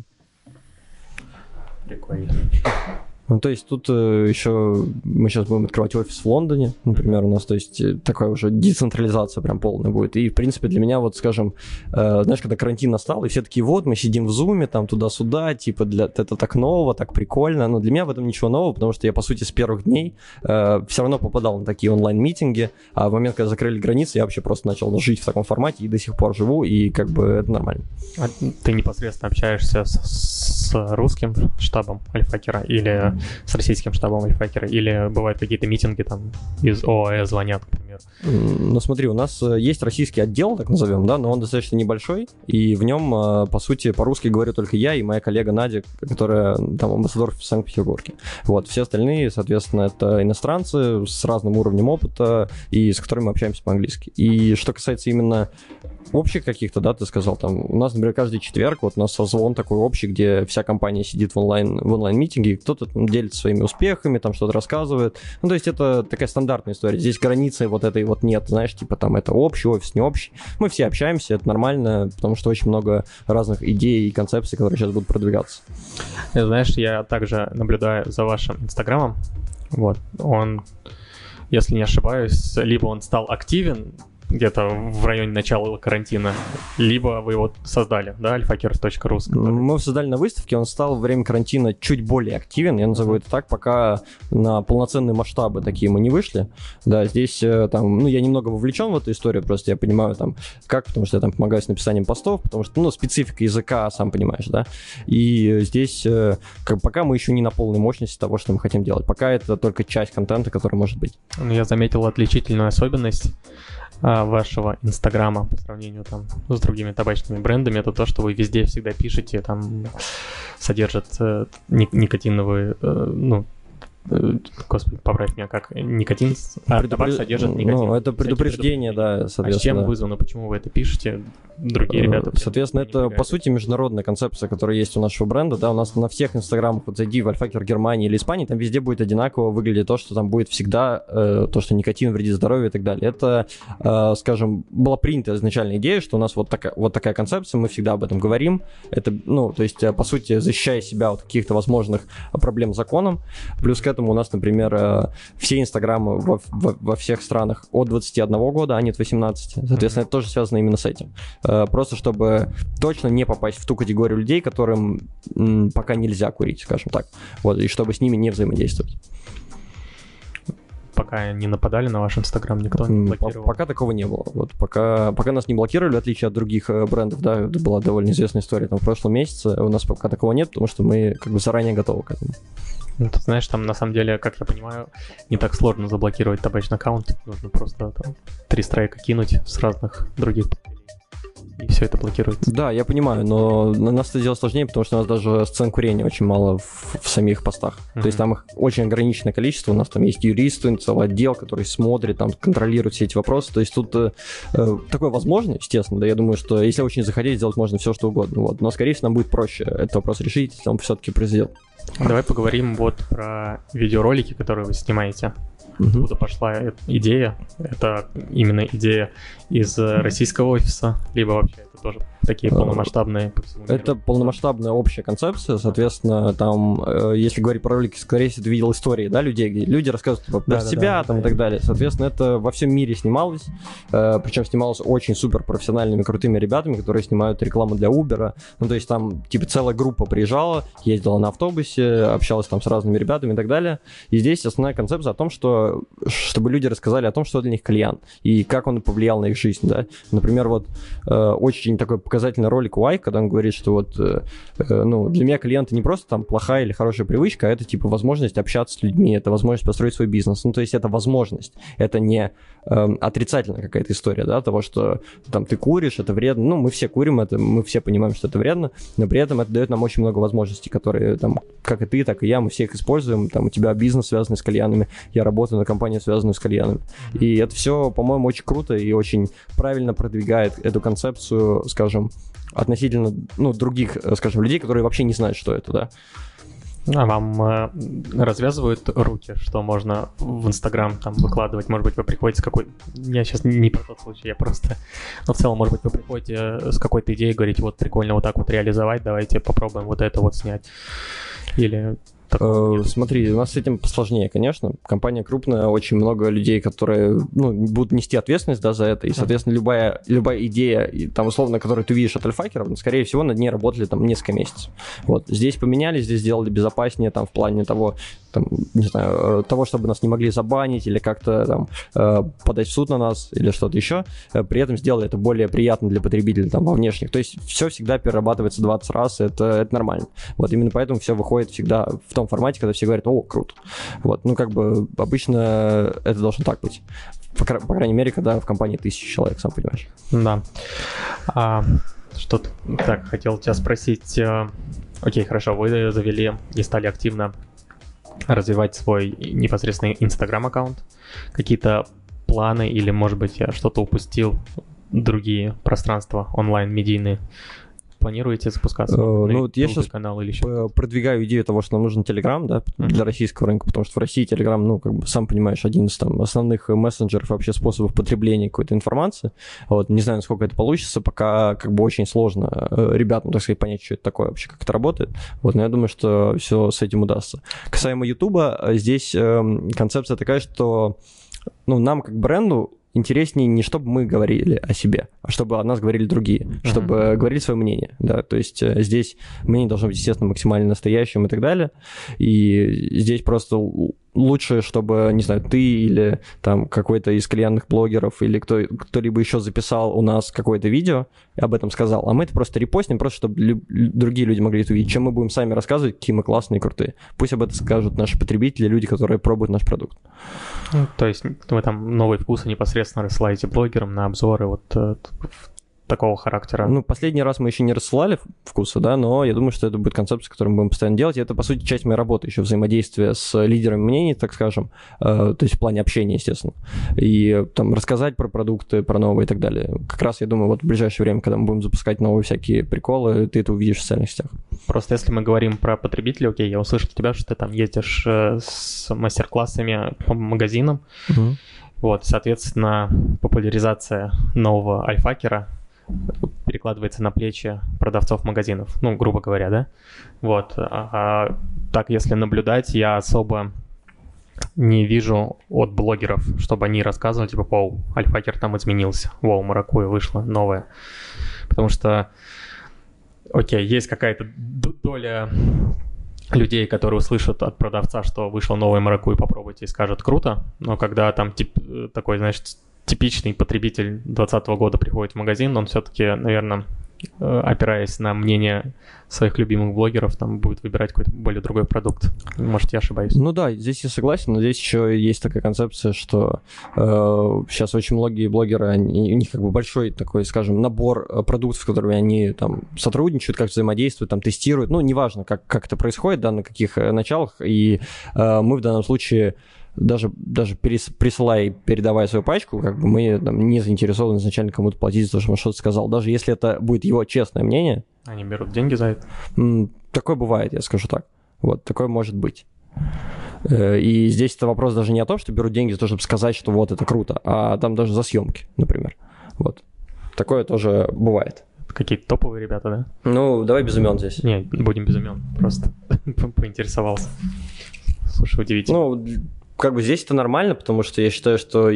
Прикольно. Ну, то есть тут э, еще мы сейчас будем открывать офис в Лондоне, например, у нас, то есть э, такая уже децентрализация прям полная будет. И, в принципе, для меня вот, скажем, э, знаешь, когда карантин настал, и все такие, вот, мы сидим в зуме, там туда-сюда, типа, для, это так ново, так прикольно. Но для меня в этом ничего нового, потому что я, по сути, с первых дней э, все равно попадал на такие онлайн-митинги, а в момент, когда закрыли границы, я вообще просто начал жить в таком формате и до сих пор живу, и как бы это нормально. А ты непосредственно общаешься с, с русским штабом альфакера или с российским штабом альфакера? Или бывают какие-то митинги там из ОАЭ звонят, к примеру? Ну смотри, у нас э, есть российский отдел, так назовем, да, но он достаточно небольшой, и в нем, э, по сути, по-русски говорю только я и моя коллега Надя, которая там амбассадор в Санкт-Петербурге. Вот, все остальные, соответственно, это иностранцы с разным уровнем опыта и с которыми мы общаемся по-английски. И что касается именно общих каких-то, да, ты сказал, там, у нас, например, каждый четверг, вот у нас созвон такой общий, где вся компания сидит в онлайн, в онлайн-митинге, кто-то там делится своими успехами, там что-то рассказывает. Ну, то есть это такая стандартная история. Здесь границы вот этой вот нет, знаешь, типа там это общий офис, не общий. Мы все общаемся, это нормально, потому что очень много разных идей и концепций, которые сейчас будут продвигаться. Э, Знаешь, я также наблюдаю за вашим инстаграмом. Вот, он, если не ошибаюсь, либо он стал активен где-то в районе начала карантина, либо вы его создали, да, alphakers.rus. который- Мы его создали на выставке, он стал во время карантина чуть более активен, я назову это так, пока на полноценные масштабы такие мы не вышли. Да, здесь э, там, ну, я немного вовлечен в эту историю, просто я понимаю там, как, потому что я там помогаю с написанием постов, потому что, ну, специфика языка, сам понимаешь, да, и здесь э, как, пока мы еще не на полной мощности того, что мы хотим делать, пока это только часть контента, который может быть. Ну, Я заметил отличительную особенность. А, вашего Инстаграма по сравнению там с другими табачными брендами, это то, что вы везде всегда пишете, там содержат э, никотиновые, э, ну, господи, поправь меня, как никотин, а Предупр... содержит никотин. Ну, это предупреждение, да, соответственно. А чем вызвано, почему вы это пишете? Другие э, ребята... Соответственно, это, по сути, международная концепция, которая есть у нашего бренда, да, у нас на всех инстаграмах, вот зайди в Альфакер Германии или Испании, там везде будет одинаково выглядеть то, что там будет всегда, э, то, что никотин вредит здоровью и так далее. Это, э, скажем, была принята изначально идея, что у нас вот такая, вот такая концепция, мы всегда об этом говорим, это, ну, то есть, э, по сути, защищая себя от каких-то возможных проблем с законом, плюс к этому у нас, например, э, все инстаграмы во, во, во всех странах от 21 года, а не от 18. Соответственно, mm-hmm. это тоже связано именно с этим. Э, просто чтобы точно не попасть в ту категорию людей, которым пока нельзя курить, скажем так. Вот, и чтобы с ними не взаимодействовать пока не нападали на ваш Инстаграм, никто не блокировал? Пока такого не было. Вот пока, пока нас не блокировали, в отличие от других э, брендов, да, это была довольно известная история там в прошлом месяце, у нас пока такого нет, потому что мы как бы заранее готовы к этому. Ну, ты знаешь, там на самом деле, как я понимаю, не так сложно заблокировать табачный аккаунт. Нужно просто там три страйка кинуть с разных других и все это блокируется. Да, я понимаю, но на нас это дело сложнее, потому что у нас даже сцен курения очень мало в, в самих постах. Mm-hmm. То есть там их очень ограниченное количество, у нас там есть юристы, целый отдел, который смотрит, там контролирует все эти вопросы. То есть тут э, э, такое возможно, естественно, да, я думаю, что если очень захотеть, сделать можно все, что угодно. Вот. Но, скорее всего, нам будет проще этот вопрос решить, если он все-таки произойдет. Давай поговорим вот про видеоролики, которые вы снимаете. Откуда пошла идея? Это именно идея из российского офиса, либо вообще тоже такие полномасштабные Это полномасштабная общая концепция, соответственно, там, э, если говорить про ролики, скорее всего, ты видел истории, да, людей, где люди рассказывают типа, про да, себя да, там да, и так далее. Соответственно, это во всем мире снималось, э, причем снималось очень супер профессиональными, крутыми ребятами, которые снимают рекламу для Uber. Ну, то есть там, типа, целая группа приезжала, ездила на автобусе, общалась там с разными ребятами и так далее. И здесь основная концепция о том, что чтобы люди рассказали о том, что для них кальян и как он повлиял на их жизнь, да. Например, вот э, очень такой показательный ролик Уай, когда он говорит, что вот, э, э, ну, для меня клиенты не просто там плохая или хорошая привычка, а это типа возможность общаться с людьми, это возможность построить свой бизнес. Ну, то есть это возможность, это не э, отрицательная какая-то история, да, того, что там ты куришь, это вредно. Ну, мы все курим, это мы все понимаем, что это вредно, но при этом это дает нам очень много возможностей, которые там, как и ты, так и я, мы все их используем. Там у тебя бизнес связанный с кальянами, я работаю на компании, связанную с кальянами. И это все, по-моему, очень круто и очень правильно продвигает эту концепцию, скажем, относительно ну, других, э, скажем, людей, которые вообще не знают, что это, да. А вам э, развязывают руки, что можно в Инстаграм там выкладывать? Может быть, вы приходите с какой... Я сейчас не про тот случай, я просто... Но в целом, может быть, вы приходите с какой-то идеей, говорите, вот прикольно вот так вот реализовать, давайте попробуем вот это вот снять. Или э, Смотри, у нас с этим сложнее, конечно. Компания крупная, очень много людей, которые ну, будут нести ответственность да, за это. И, соответственно, любая, любая идея, и, там, условно, которую ты видишь от альфакеров, скорее всего, над ней работали там несколько месяцев. Вот. Здесь поменяли, здесь сделали безопаснее там, в плане того, там, не знаю, э, того, чтобы нас не могли забанить или как-то там э, подать в суд на нас или что-то еще. При этом сделали это более приятно для потребителей там во внешних. То есть все всегда перерабатывается 20 раз, это, это нормально. Вот именно поэтому все выходит всегда в том том формате, когда все говорят, о, круто. Вот, ну, как бы обычно это должно так быть. По, по крайней мере, когда в компании тысяча человек, сам понимаешь. Да. А, что так, хотел тебя спросить. Э, окей, хорошо, вы завели и стали активно развивать свой непосредственный Инстаграм-аккаунт. Какие-то планы или, может быть, я что-то упустил, другие пространства онлайн-медийные планируете запускаться? Uh, ну, вот я сейчас канал или еще продвигаю идею того, что нам нужен Telegram, да, для российского рынка, потому что в России Telegram, ну, как бы, сам понимаешь, один из там основных мессенджеров, вообще способов потребления какой-то информации. Вот, не знаю, насколько это получится, пока как бы очень сложно э, ребятам, так сказать, понять, что это такое вообще, как это работает. Вот, но я думаю, что все с этим удастся. Касаемо э, здесь э, концепция такая, что ну, нам как бренду интереснее не чтобы мы говорили о себе, а чтобы о нас говорили другие, uh-huh. чтобы говорили свое мнение, да, то есть э, здесь мнение должно быть, естественно, максимально настоящим и так далее, и здесь просто лучше, чтобы, не знаю, ты или там какой-то из кальянных блогеров или кто, кто-либо еще записал у нас какое-то видео и об этом сказал, а мы это просто репостим, просто чтобы лю- другие люди могли это увидеть, чем мы будем сами рассказывать, какие мы классные и крутые. Пусть об этом скажут наши потребители, люди, которые пробуют наш продукт. Ну, то есть вы там новые вкусы непосредственно рассылаете блогерам на обзоры вот э, такого характера. Ну, последний раз мы еще не рассылали вкусы, да, но я думаю, что это будет концепция, которую мы будем постоянно делать. И это, по сути, часть моей работы, еще взаимодействие с лидерами мнений, так скажем, э, то есть в плане общения, естественно. И там рассказать про продукты, про новые и так далее. Как раз, я думаю, вот в ближайшее время, когда мы будем запускать новые всякие приколы, ты это увидишь в социальных сетях. Просто если мы говорим про потребителей, окей, я услышал тебя, что ты там ездишь э, с мастер-классами по магазинам. Угу. Вот, соответственно, популяризация нового альфакера перекладывается на плечи продавцов магазинов, ну, грубо говоря, да? Вот. А, а, так, если наблюдать, я особо не вижу от блогеров, чтобы они рассказывали, типа, вау, альфакер там изменился, вау, маракуя вышла новая. Потому что, окей, есть какая-то доля людей, которые услышат от продавца, что вышла новая маракуя, попробуйте и скажут круто, но когда там тип, такой, знаешь, типичный потребитель 2020 года приходит в магазин, он все-таки, наверное, э, опираясь на мнение своих любимых блогеров, там будет выбирать какой-то более другой продукт. Может, я ошибаюсь. Ну да, здесь я согласен, но здесь еще есть такая концепция, что э, сейчас очень многие блогеры, они, у них как бы большой такой, скажем, набор э, продуктов, с которыми они там сотрудничают, как взаимодействуют, там тестируют, ну, неважно, как, как это происходит, да, на каких э, началах, и э, мы в данном случае даже, даже перес, присылая и передавая свою пачку, как бы мы там, не заинтересованы изначально кому-то платить за то, что он что-то сказал. Даже если это будет его честное мнение. Они берут деньги за это? Такое бывает, я скажу так. Вот, такое может быть. Э, и здесь это вопрос даже не о том, что берут деньги за то, чтобы сказать, что вот это круто, а там даже за съемки, например. Вот. Такое тоже бывает. Какие-то топовые ребята, да? Ну, давай без имен здесь. Не, будем без имен, просто поинтересовался. Слушай, удивительно. Ну, как бы здесь это нормально, потому что я считаю, что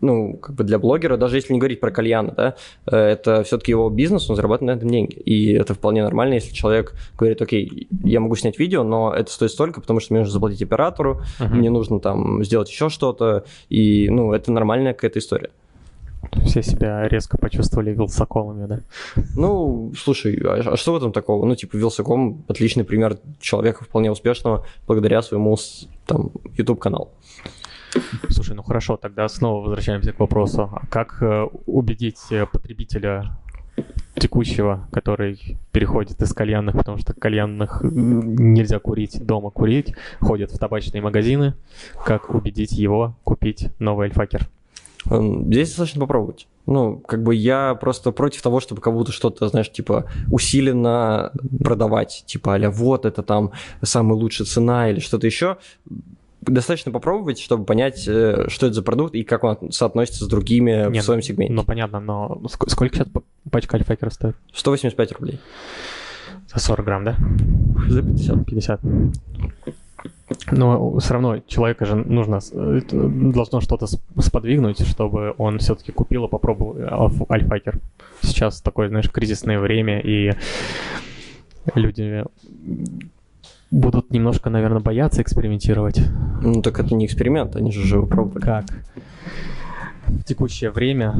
ну, как бы для блогера, даже если не говорить про кальяна, да, э, это все-таки его бизнес, он зарабатывает на этом деньги. И это вполне нормально, если человек говорит, окей, я могу снять видео, но это стоит столько, потому что мне нужно заплатить оператору, uh-huh. мне нужно там сделать еще что-то, и, ну, это нормальная какая-то история. Все себя резко почувствовали вилсакомами, да? Ну, слушай, а, а что в этом такого? Ну, типа, Вилсаком – отличный пример человека вполне успешного благодаря своему там YouTube-каналу. Слушай, ну хорошо, тогда снова возвращаемся к вопросу. А как э, убедить э, потребителя текущего, который переходит из кальянных, потому что кальянных нельзя курить дома курить, ходит в табачные магазины, как убедить его купить новый альфакер? Эм, здесь достаточно попробовать. Ну, как бы я просто против того, чтобы как будто что-то, знаешь, типа усиленно продавать. Типа, аля, вот это там самая лучшая цена или что-то еще достаточно попробовать, чтобы понять, э, что это за продукт и как он соотносится с другими Нет, в своем сегменте. Ну, понятно, но сколько сейчас пачка альфакера стоит? 185 рублей. За 40 грамм, да? За 50. 50. Но все равно человека же нужно, э, должно что-то сподвигнуть, чтобы он все-таки купил и попробовал альфакер. Сейчас такое, знаешь, кризисное время, и люди будут немножко, наверное, бояться экспериментировать. Ну так это не эксперимент, они же уже пробовали. Как? В текущее время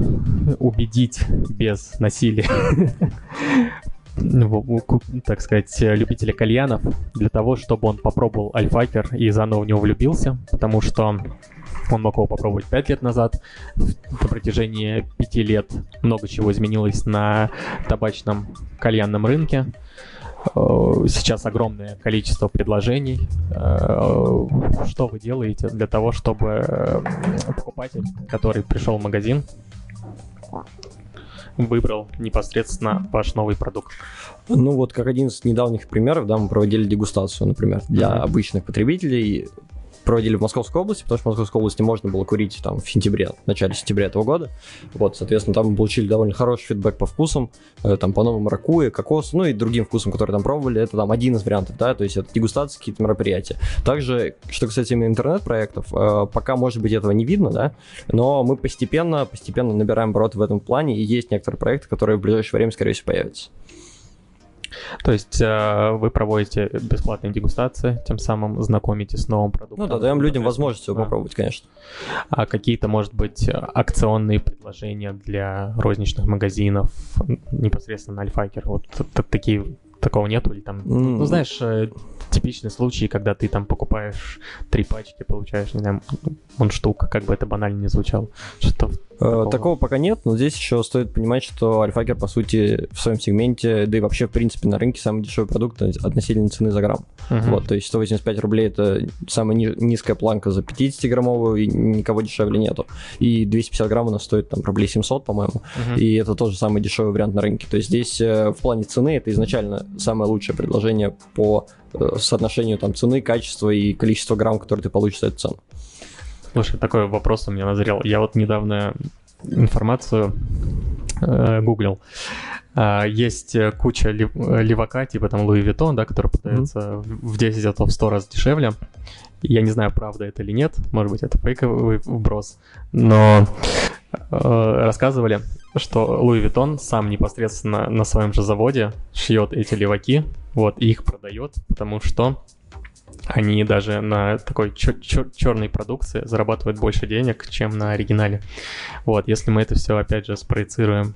убедить без насилия так сказать, любителя кальянов для того, чтобы он попробовал альфакер и заново в него влюбился, потому что он мог его попробовать 5 лет назад. На протяжении 5 лет много чего изменилось на табачном кальянном рынке. Э, сейчас огромное количество предложений. Э, что вы делаете для того, чтобы э, покупатель, который пришел в магазин, выбрал непосредственно ваш новый продукт? Ну вот как один из недавних примеров, да, мы проводили дегустацию, например, для mm-hmm. обычных потребителей проводили в Московской области, потому что в Московской области можно было курить там в сентябре, в начале сентября этого года. Вот, соответственно, там мы получили довольно хороший фидбэк по вкусам, э, там по новым маракуе, кокосу, ну и другим вкусам, которые там пробовали. Это там один из вариантов, да, то есть это дегустации, какие-то мероприятия. Также, что касается именно интернет-проектов, э, пока, может быть, этого не видно, да, но мы постепенно, постепенно набираем обороты в этом плане, и есть некоторые проекты, которые в ближайшее время, скорее всего, появятся. То есть э, вы проводите бесплатные дегустации, тем самым знакомите с новым продуктом. Ну да, даем людям возможность его Да. попробовать, конечно. А какие-то, может быть, акционные предложения для розничных магазинов непосредственно на Альфакер? Вот такие такого нету или там, М. ну знаешь, э, типичный случай, когда ты там покупаешь три пачки, получаешь, не знаю, он штук, как бы это банально не звучало. Что Такого? Такого пока нет, но здесь еще стоит понимать, что Альфакер, по сути, в своем сегменте, да и вообще, в принципе, на рынке самый дешевый продукт относительно цены за грамм. Мгм. Вот, то есть 185 рублей это самая ни- низкая планка за 50-граммовую, и никого дешевле нету. И 250 грамм у нас стоит там рублей 700, по-моему. Мгм. И это тоже самый дешевый вариант на рынке. То есть здесь э, в плане цены это изначально самое лучшее предложение по э, соотношению там цены, качества и количества грамм, которые ты получишь за эту цену. Слушай, такой вопрос у меня назрел. Я вот недавно информацию э, гуглил. А, есть э, куча лев- э, левака, типа там Louis Vuitton, да, который продается в в 10 а то в 100 раз дешевле. Я не знаю, правда это или нет, может быть, это фейковый вброс, но э, рассказывали, что Louis Vuitton сам непосредственно на своем же заводе шьет эти леваки, вот, и их продает, потому что они даже на такой черной продукции зарабатывают больше денег, чем на оригинале. Вот, если мы это все, опять же, спроецируем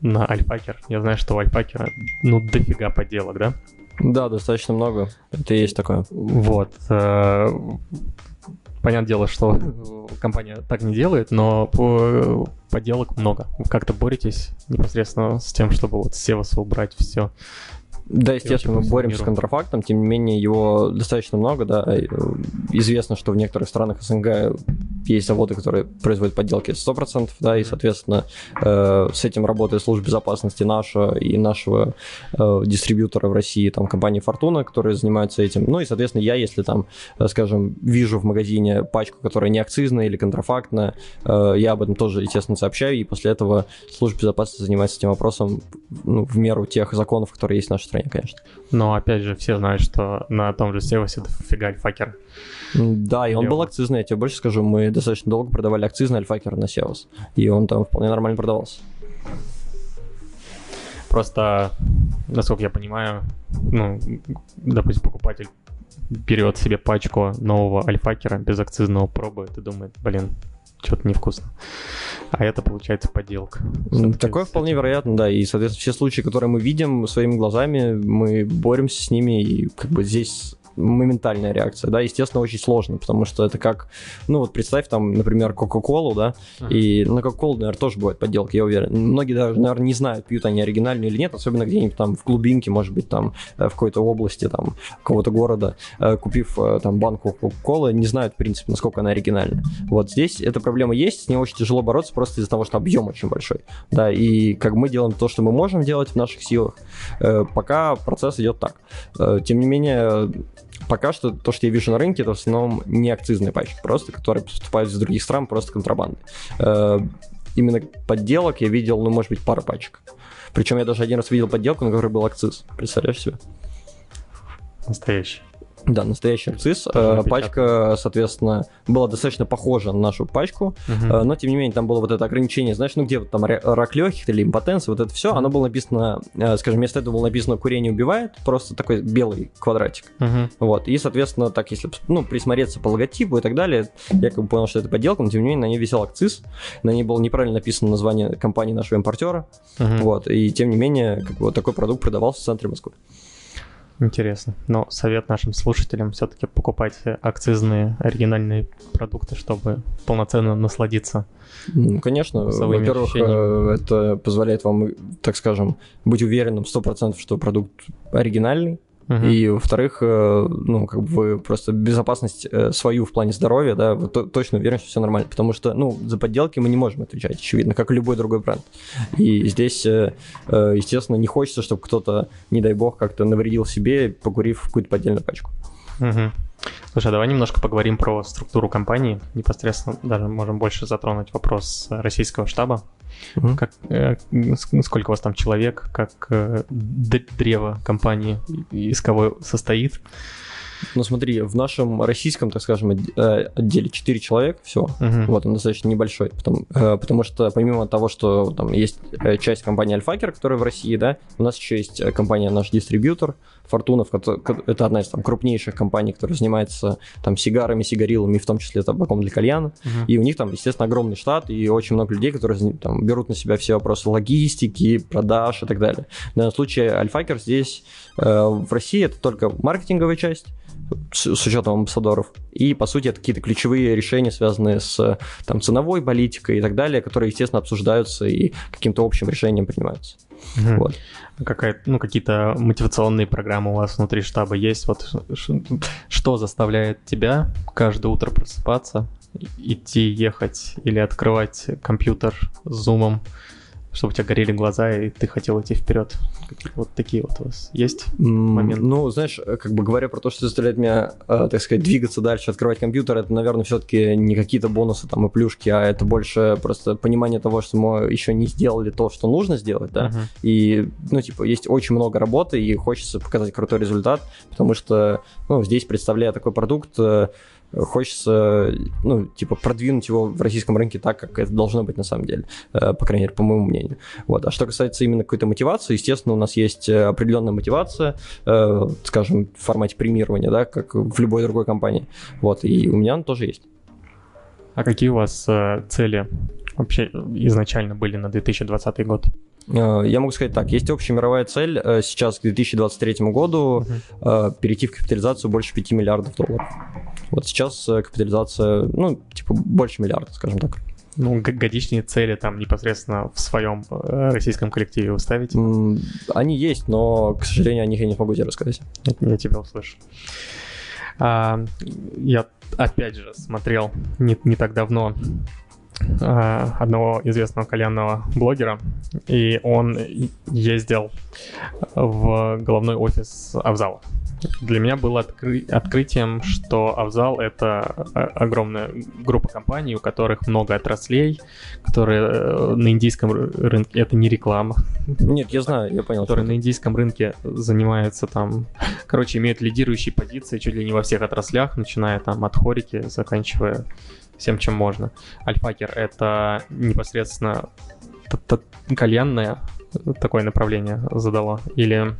на Альфакер, я знаю, что у Альфакера, ну, дофига подделок, да? Да, достаточно много. Это и есть такое. Вот. э, Понятное дело, что компания так не делает, но по- подделок много. Вы как-то боретесь непосредственно с тем, чтобы вот с Севаса убрать все. Да, естественно, мы боремся с контрафактом, тем не менее его достаточно много, да. Э, Известно, что в некоторых странах СНГ есть заводы, которые производят подделки 100%, да, и, соответственно, э, с этим работает служба безопасности наша и нашего э, дистрибьютора в России, там, компании Фортуна, которые занимаются этим. Ну и, соответственно, я, если там, э, скажем, вижу в магазине пачку, которая не акцизная или контрафактная, э, я об этом тоже, естественно, сообщаю, и после этого служба безопасности занимается этим вопросом ну, в меру тех законов, которые есть в нашей стране, конечно. Но, опять же, все знают, что на том же Севасе дофига Альфакер. М, Да, и он был акцизный, я тебе больше скажу, мы достаточно долго продавали акцизный альфакер на Сеус, и он там вполне нормально продавался. Просто, насколько я понимаю, ну, допустим, покупатель берет себе пачку нового альфакера без акцизного пробует и думает, блин, что-то невкусно. А это получается подделка. М, Всё-таки Такое вполне этим- вероятно, да, и, соответственно, все случаи, которые мы видим своими глазами, мы боремся с ними, и как бы здесь моментальная реакция, да, естественно, очень сложно, потому что это как, ну вот представь там, например, Кока-Колу, да, Мгм. и на Кока-Колу, наверное, тоже бывают подделки, я уверен. Многие даже, наверное, не знают, пьют они оригинальную или нет, особенно где-нибудь там в глубинке, может быть, там э, в какой-то области, там, какого-то города, э, купив э, там банку Кока-Колы, не знают, в принципе, насколько она оригинальна. Вот здесь эта проблема есть, с ней очень тяжело бороться просто из-за того, что объем очень большой, да, и как мы делаем то, что мы можем делать в наших силах, пока процесс идет так. Тем не менее, пока что то, что я вижу на рынке, это в основном не акцизные пачки, просто которые поступают из других стран, просто контрабанды. Э, Именно подделок я видел, ну, может быть, пару пачек. Причем я даже один раз видел подделку, на которой был акциз. Представляешь себе? Настоящий. Да, настоящий. Тоже Э. Пачка, соответственно, была достаточно похожа на нашу пачку. Э, но тем не менее там было вот это ограничение, знаешь, ну где вот там ра- рак легких или импотенция, вот это все, оно было написано, э, скажем, вместо этого было написано «курение убивает», просто такой белый квадратик. Мгм. Вот, и, соответственно, так, если ну, присмотреться по логотипу и так далее, я как бы понял, что это подделка, но тем не менее на ней висел акциз, на ней было неправильно написано название компании нашего импортера, Мгм. вот, и тем не менее, как бы вот такой продукт продавался в центре Москвы. Интересно. Но совет нашим слушателям все-таки покупать акцизные оригинальные продукты, чтобы полноценно насладиться. Ну, конечно, во-первых, ощущениями. э, это позволяет вам, так скажем, быть уверенным 100%, что продукт оригинальный, Мгм. И, во-вторых, э, ну, как бы вы просто безопасность э, свою в плане здоровья, да, вы то- точно уверены, что все нормально. Потому что, ну, за подделки мы не можем отвечать, очевидно, как и любой другой бренд. И здесь, э, естественно, не хочется, чтобы кто-то, не дай бог, как-то навредил себе, покурив какую-то поддельную пачку. Мгм. Слушай, а давай немножко поговорим про структуру компании. Непосредственно даже можем больше затронуть вопрос российского штаба. Мгм. Как, э, ск- сколько у вас там человек, как э, древо компании, из кого состоит? Ну смотри, в нашем российском, так скажем, э, отделе 4 человека всего. Мгм. Вот, он достаточно небольшой, потому, э, потому что помимо того, что там есть э, часть компании Альфакер, которая в России, да, у нас еще есть компания наш дистрибьютор Фортуна, это одна из там крупнейших компаний, которая занимается там сигарами, сигарилами, в том числе табаком для кальяна. Мгм. И у них там, естественно, огромный штат и очень много людей, которые там, берут на себя все вопросы логистики, продаж и так далее. В данном случае Альфакер здесь э, в России это только маркетинговая часть, с, с учетом амбассадоров. И, по сути, это какие-то ключевые решения, связанные с там, ценовой политикой и так далее, которые, естественно, обсуждаются и каким-то общим решением принимаются. Мгм. Вот. Какая, ну, какие-то мотивационные программы у вас внутри штаба есть? Вот что заставляет тебя каждое утро просыпаться, идти, ехать или открывать компьютер с зумом, чтобы у тебя горели глаза и ты хотел идти вперед? Вот такие вот у вас есть? момент. Ну, знаешь, э, как бы говоря про то, что заставляет меня, э, так сказать, двигаться дальше, открывать компьютер, это, наверное, все-таки не какие-то бонусы там и плюшки, а это больше просто понимание того, что мы еще не сделали то, что нужно сделать, да, Мгм. и, ну, типа, есть очень много работы, и хочется показать крутой результат, потому что, ну, здесь, представляя такой продукт, э, хочется, ну, типа, продвинуть его в российском рынке так, как это должно быть на самом деле, э, по крайней мере, по моему мнению. Вот. А что касается именно какой-то мотивации, естественно, у нас есть э, определенная мотивация, э, скажем, в формате премирования, да, как в любой другой компании. Вот, и у меня она тоже есть. А какие у вас цели вообще изначально были на 2020 год? Я могу сказать так, есть общая мировая цель сейчас к 2023 году э, перейти в капитализацию больше 5 миллиардов долларов. Вот сейчас э, капитализация, ну, типа, больше миллиарда, скажем так. Ну, годичные цели там непосредственно в своем э, российском коллективе вы ставите? М, Они есть, но, к сожалению, о них я не смогу тебе рассказать. Я, тебя услышу. А, я опять же смотрел не, не так давно одного известного кальянного блогера, и он ездил в головной офис Авзала. Для меня было откры- открытием, что Авзал — это огромная группа компаний, у которых много отраслей, которые э, на индийском ры- рынке... Это не реклама, Нет, я знаю, я понял. которые на индийском рынке занимаются там, короче, имеют лидирующие позиции чуть ли не во всех отраслях, начиная там от хорики, заканчивая всем, чем можно. Альфакер — это непосредственно кальянное такое направление задало? Или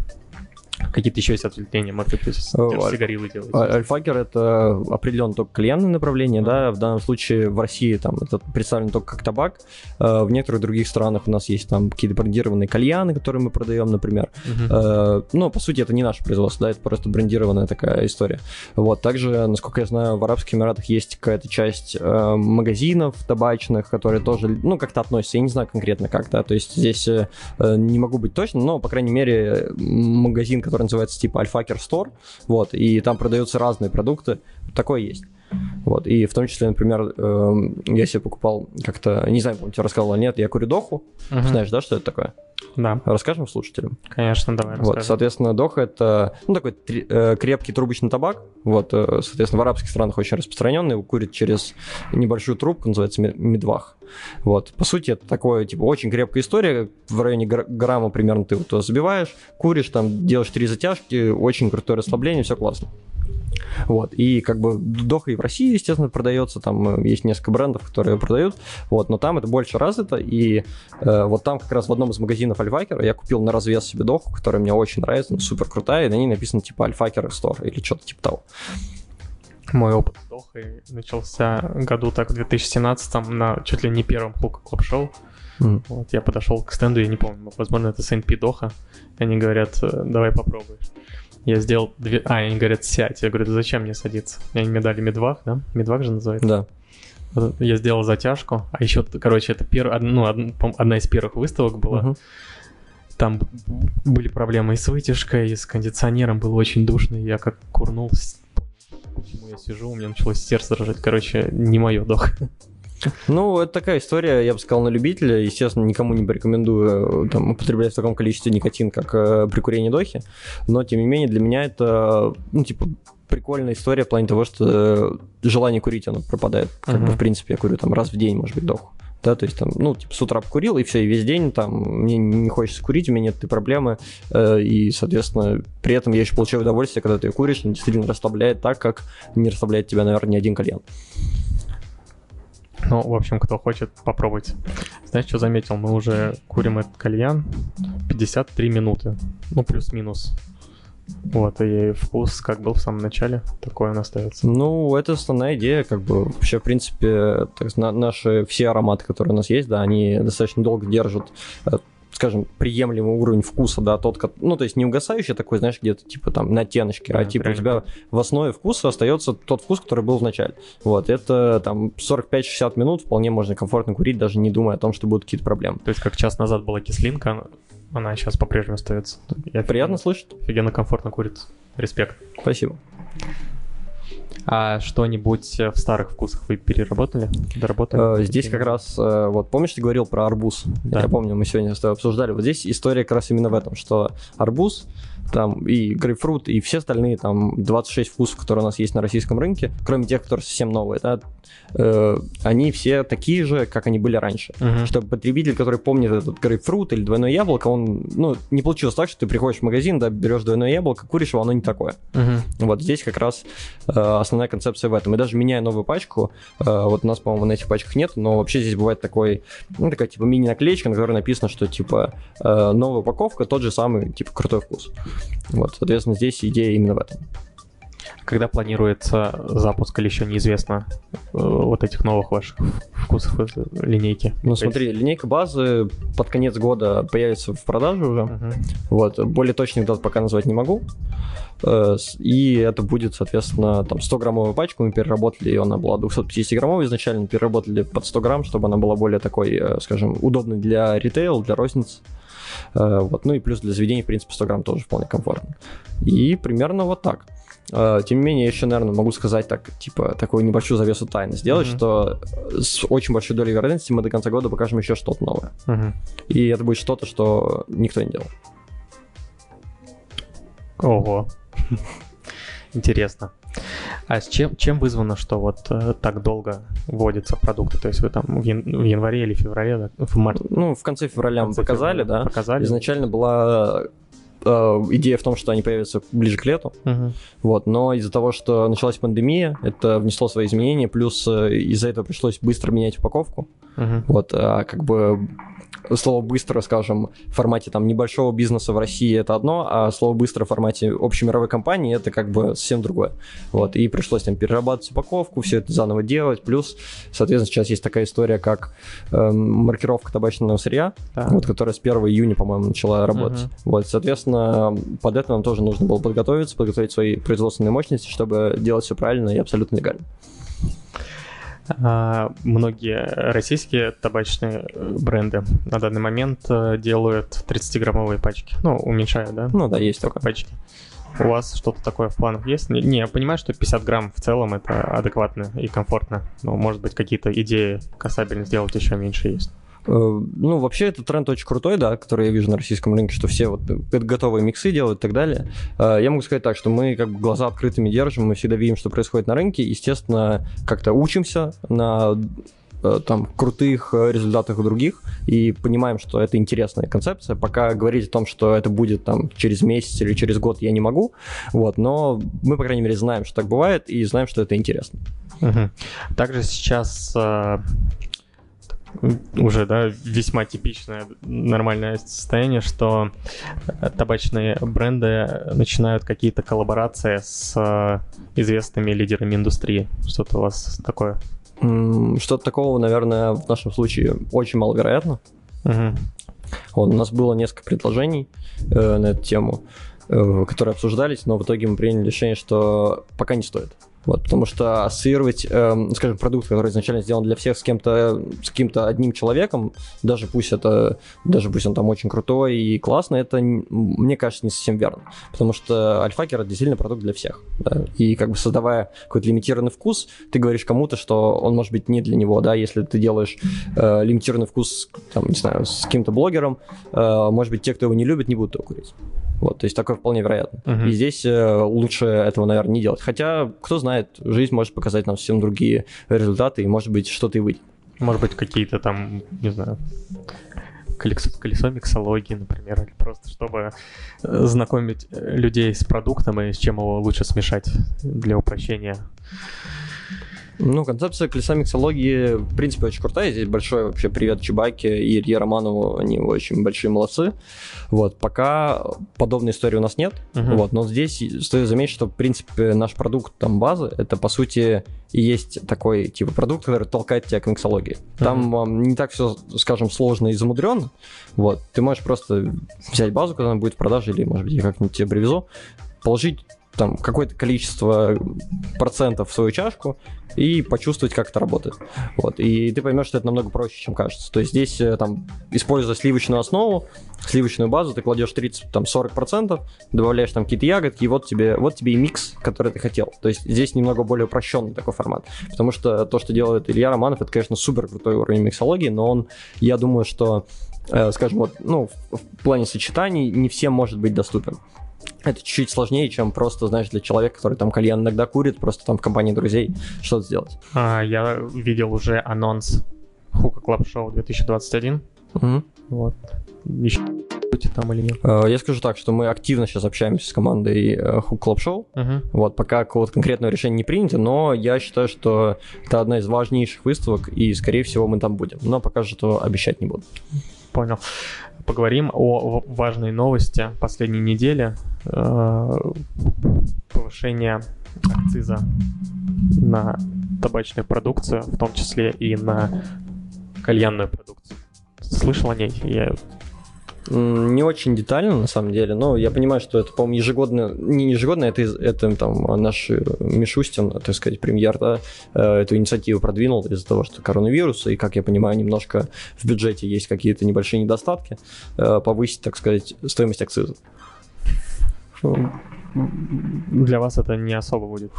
какие-то еще есть ответвления? Может быть, Э, сигарилы делаете? А- Альфакер это определенно только кальянное направление, да, в данном случае в России там это представлено только как табак, Э, в некоторых других странах у нас есть там какие-то брендированные кальяны, которые мы продаем, например. Э, Ну, по сути, это не наше производство, да, это просто брендированная такая история. Вот, также, насколько я знаю, в Арабских Эмиратах есть какая-то часть магазинов табачных, которые тоже, ну, как-то относятся, я не знаю конкретно как, да, то есть здесь не могу быть точно, но, по крайней мере, магазин, который называется типа Альфакер Store, вот, и там продаются разные продукты, такое есть. Вот, и в том числе, например, эм, я себе покупал как-то, не знаю, помню, тебе рассказывал, нет, я курю доху, Мгм. знаешь, да, что это такое? Да, Расскажем слушателям? конечно, давай Вот, расскажем. соответственно, доха это ну, такой три- э, крепкий трубочный табак. Вот, э, соответственно, в арабских странах очень распространенный. Его курят через небольшую трубку, называется ме- медвах. Вот, по сути, это такое, типа, очень крепкая история. В районе гра- грамма примерно ты вот забиваешь, куришь, там, делаешь три затяжки, очень крутое расслабление, все классно. Вот, и как бы доха и в России, естественно, продается, там э, есть несколько брендов, которые продают, вот, но там это больше развито, и э, вот там как раз в одном из магазинов Альфакера я купил на развес себе доху, которая мне очень нравится, супер крутая, и на ней написано типа Альфакер Store или что-то типа того. Мой опыт с Дохой начался году так в 2017 на чуть ли не первом Hookah Club Show. Вот, я подошел к стенду, я не помню, возможно, это Сент-Пи Доха. Они говорят, «Э, давай попробуешь. Я сделал две... А, они говорят, сядь. Я говорю, да зачем мне садиться? Они мне дали медвах, да? Медвах же называется. Да. Вот Я сделал затяжку. А еще, короче, это пер... ну, одна из первых выставок была. Мгм. Там были проблемы и с вытяжкой, и с кондиционером. Было очень душно. Я как курнул, почему я сижу, у меня началось сердце дрожать. Короче, не мое дох. Ну, это такая история, я бы сказал, на любителя. Естественно, никому не порекомендую э, там, употреблять в таком количестве никотин, как э, при курении дохи. Но, тем не менее, для меня это, ну, типа, прикольная история в плане того, что э, желание курить, оно пропадает. Как Мгм. бы, в принципе, я курю там раз в день, может быть, доху. да, то есть там, ну, типа, с утра покурил, и все, и весь день там мне не хочется курить, у меня нет этой проблемы, э, и, соответственно, при этом я еще получаю удовольствие, когда ты куришь, он действительно расслабляет так, как не расслабляет тебя, наверное, ни один кальян. Ну, в общем, кто хочет попробовать. Знаешь, что заметил? Мы уже курим этот кальян 53 минуты. Ну, плюс-минус. Вот, и вкус, как был в самом начале, такой он остается. Ну, это основная идея, как бы, вообще, в принципе, так, на, наши все ароматы, которые у нас есть, да, они достаточно долго держат э, скажем, приемлемый уровень вкуса, да, тот, ну, то есть не угасающий такой, знаешь, где-то типа там на оттеночке, да, а типа у тебя в основе вкуса остается тот вкус, который был в начале. Вот, это там 45-60 минут вполне можно комфортно курить, даже не думая о том, что будут какие-то проблемы. То есть как час назад была кислинка, она сейчас по-прежнему остается. Я Приятно слышать. Офигенно комфортно курит. Респект. Спасибо. А что-нибудь в старых вкусах вы переработали, доработали? Э, здесь как раз, э, вот помнишь, ты говорил про арбуз? Да. Я помню, мы сегодня с тобой обсуждали. Вот здесь история как раз именно в этом, что арбуз там и грейпфрут, и все остальные там 26 вкусов, которые у нас есть на российском рынке, кроме тех, которые совсем новые, да, э, они все такие же, как они были раньше. Uh-huh. Чтобы потребитель, который помнит этот грейпфрут или двойное яблоко, он, ну, не получилось так, что ты приходишь в магазин, да, берешь двойное яблоко, куришь его, оно не такое. Uh-huh. Вот здесь как раз э, основная концепция в этом. И даже меняя новую пачку, э, вот у нас, по-моему, на этих пачках нет, но вообще здесь бывает такой, ну, такая типа мини-наклеечка, на которой написано, что типа э, новая упаковка, тот же самый, типа, крутой вкус. Вот, соответственно, здесь идея именно в этом. Когда планируется запуск или еще неизвестно э, вот этих новых ваших вкусов линейки? Ну смотри, линейка базы под конец года появится в продаже уже. Uh-huh. Вот, более точных дат пока назвать не могу. Э, и это будет, соответственно, там 100-граммовую пачку мы переработали, и она была 250-граммовой изначально, переработали под 100 грамм, чтобы она была более такой, э, скажем, удобной для ритейл, для розницы. Э, вот, ну и плюс для заведений, в принципе, 100 грамм тоже вполне комфортно. И примерно вот так. Э, тем не менее, я еще, наверное, могу сказать так, типа, такую небольшую завесу тайны сделать, mm-hmm. что с очень большой долей вероятности мы до конца года покажем еще что-то новое. Mm-hmm. И это будет что-то, что никто не делал. Ого. Интересно. А с чем, чем вызвано, что вот э, так долго вводятся продукты? То есть вы там в, ян, в январе или феврале, да? в марте? Ну, в конце февраля в конце мы показали, февраля, да. Показали. Изначально была э, идея в том, что они появятся ближе к лету, uh-huh. вот, но из-за того, что началась пандемия, это внесло свои изменения, плюс э, из-за этого пришлось быстро менять упаковку, uh-huh. вот, а как бы слово быстро, скажем, в формате там небольшого бизнеса в России это одно, а слово быстро в формате общемировой компании это как бы совсем другое. Вот, и пришлось там перерабатывать упаковку, все это заново делать, плюс, соответственно, сейчас есть такая история, как э, маркировка табачного сырья, да. вот, которая с 1 июня, по-моему, начала работать. Угу. Вот, соответственно, под это нам тоже нужно было подготовиться, подготовить свои производственные мощности, чтобы делать все правильно и абсолютно легально. А, многие российские табачные э, бренды на данный момент э, делают 30-граммовые пачки. Ну, уменьшают, да? Ну да, есть только пачки. У вас что-то такое в планах есть? Не, не, я понимаю, что 50 грамм в целом это адекватно и комфортно, но может быть какие-то идеи касабельно сделать еще меньше есть. Э, ну, вообще, этот тренд очень крутой, да, который я вижу на российском рынке, что все вот готовые миксы делают и так далее. Э, я могу сказать так, что мы как бы глаза открытыми держим, мы всегда видим, что происходит на рынке, естественно, как-то учимся на э, там крутых результатах у других и понимаем, что это интересная концепция. Пока говорить о том, что это будет там через месяц или через год, я не могу. Вот, но мы, по крайней мере, знаем, что так бывает и знаем, что это интересно. Угу. Также сейчас уже, да, весьма типичное нормальное состояние, что табачные бренды начинают какие-то коллаборации с э, известными лидерами индустрии. Что-то у вас такое? Что-то такого, наверное, в нашем случае очень маловероятно. Угу. Вот, у нас было несколько предложений э, на эту тему, э, которые обсуждались, но в итоге мы приняли решение, что пока не стоит. Вот, потому что ассоциировать, э, скажем, продукт, который изначально сделан для всех с кем-то, с каким-то одним человеком, даже пусть это, даже пусть он там очень крутой и классный, это, мне кажется, не совсем верно. Потому что альфакер это действительно продукт для всех. Да? И как бы создавая какой-то лимитированный вкус, ты говоришь кому-то, что он может быть не для него, да, если ты делаешь э, лимитированный вкус, там, не знаю, с каким-то блогером, э, может быть, те, кто его не любит, не будут его курить. Вот, то есть такое вполне вероятно. Uh-huh. И здесь э, лучше этого, наверное, не делать. Хотя, кто знает, жизнь может показать нам совсем другие результаты, и, может быть, что-то и выйдет. Может быть, какие-то там, не знаю, колесо, колесо миксологии, например, или просто чтобы э, знакомить э, людей с продуктом и с чем его лучше смешать для упрощения. Ну, концепция колеса миксологии, в принципе, очень крутая. Здесь большой вообще привет Чебаке и Илье Романову, они очень большие молодцы. Вот, пока подобной истории у нас нет, uh-huh. вот, но здесь стоит заметить, что, в принципе, наш продукт, там, базы, это, по сути, и есть такой, типа, продукт, который толкает тебя к миксологии. Там uh-huh. не так все, скажем, сложно и замудренно, вот, ты можешь просто взять базу, когда она будет в продаже, или, может быть, я как-нибудь тебе привезу, положить там какое-то количество процентов в свою чашку и почувствовать, как это работает. Вот. И ты поймешь, что это намного проще, чем кажется. То есть здесь, э, там, используя сливочную основу, сливочную базу, ты кладешь 30, там, 40%, добавляешь там какие-то ягодки, и вот тебе, вот тебе и микс, который ты хотел. То есть здесь немного более упрощенный такой формат. Потому что то, что делает Илья Романов, это, конечно, супер крутой уровень миксологии, но он, я думаю, что э, скажем, вот, ну, в плане сочетаний не всем может быть доступен это чуть-чуть сложнее, чем просто, знаешь, для человека, который там кальян иногда курит, просто там в компании друзей что-то сделать. А, я видел уже анонс Hookah Club Show 2021. Угу. Вот. Еще там или нет? А, я скажу так, что мы активно сейчас общаемся с командой Hookah Club Show. Uh-huh. Вот, пока какого-то конкретного решения не принято, но я считаю, что это одна из важнейших выставок, и, скорее всего, мы там будем. Но пока что обещать не буду. Понял. Поговорим о важной новости последней недели. Э, повышение акциза на табачную продукцию, в том числе и на кальянную продукцию. Слышал о ней? Я не очень детально, на самом деле, но я понимаю, что это, по-моему, ежегодно, не ежегодно, это, это там наш э, Мишустин, так сказать, премьер, да, э, эту инициативу продвинул из-за того, что коронавирус, и, как я понимаю, немножко в бюджете есть какие-то небольшие недостатки, повысить, так сказать, стоимость акциза для вас это не особо будет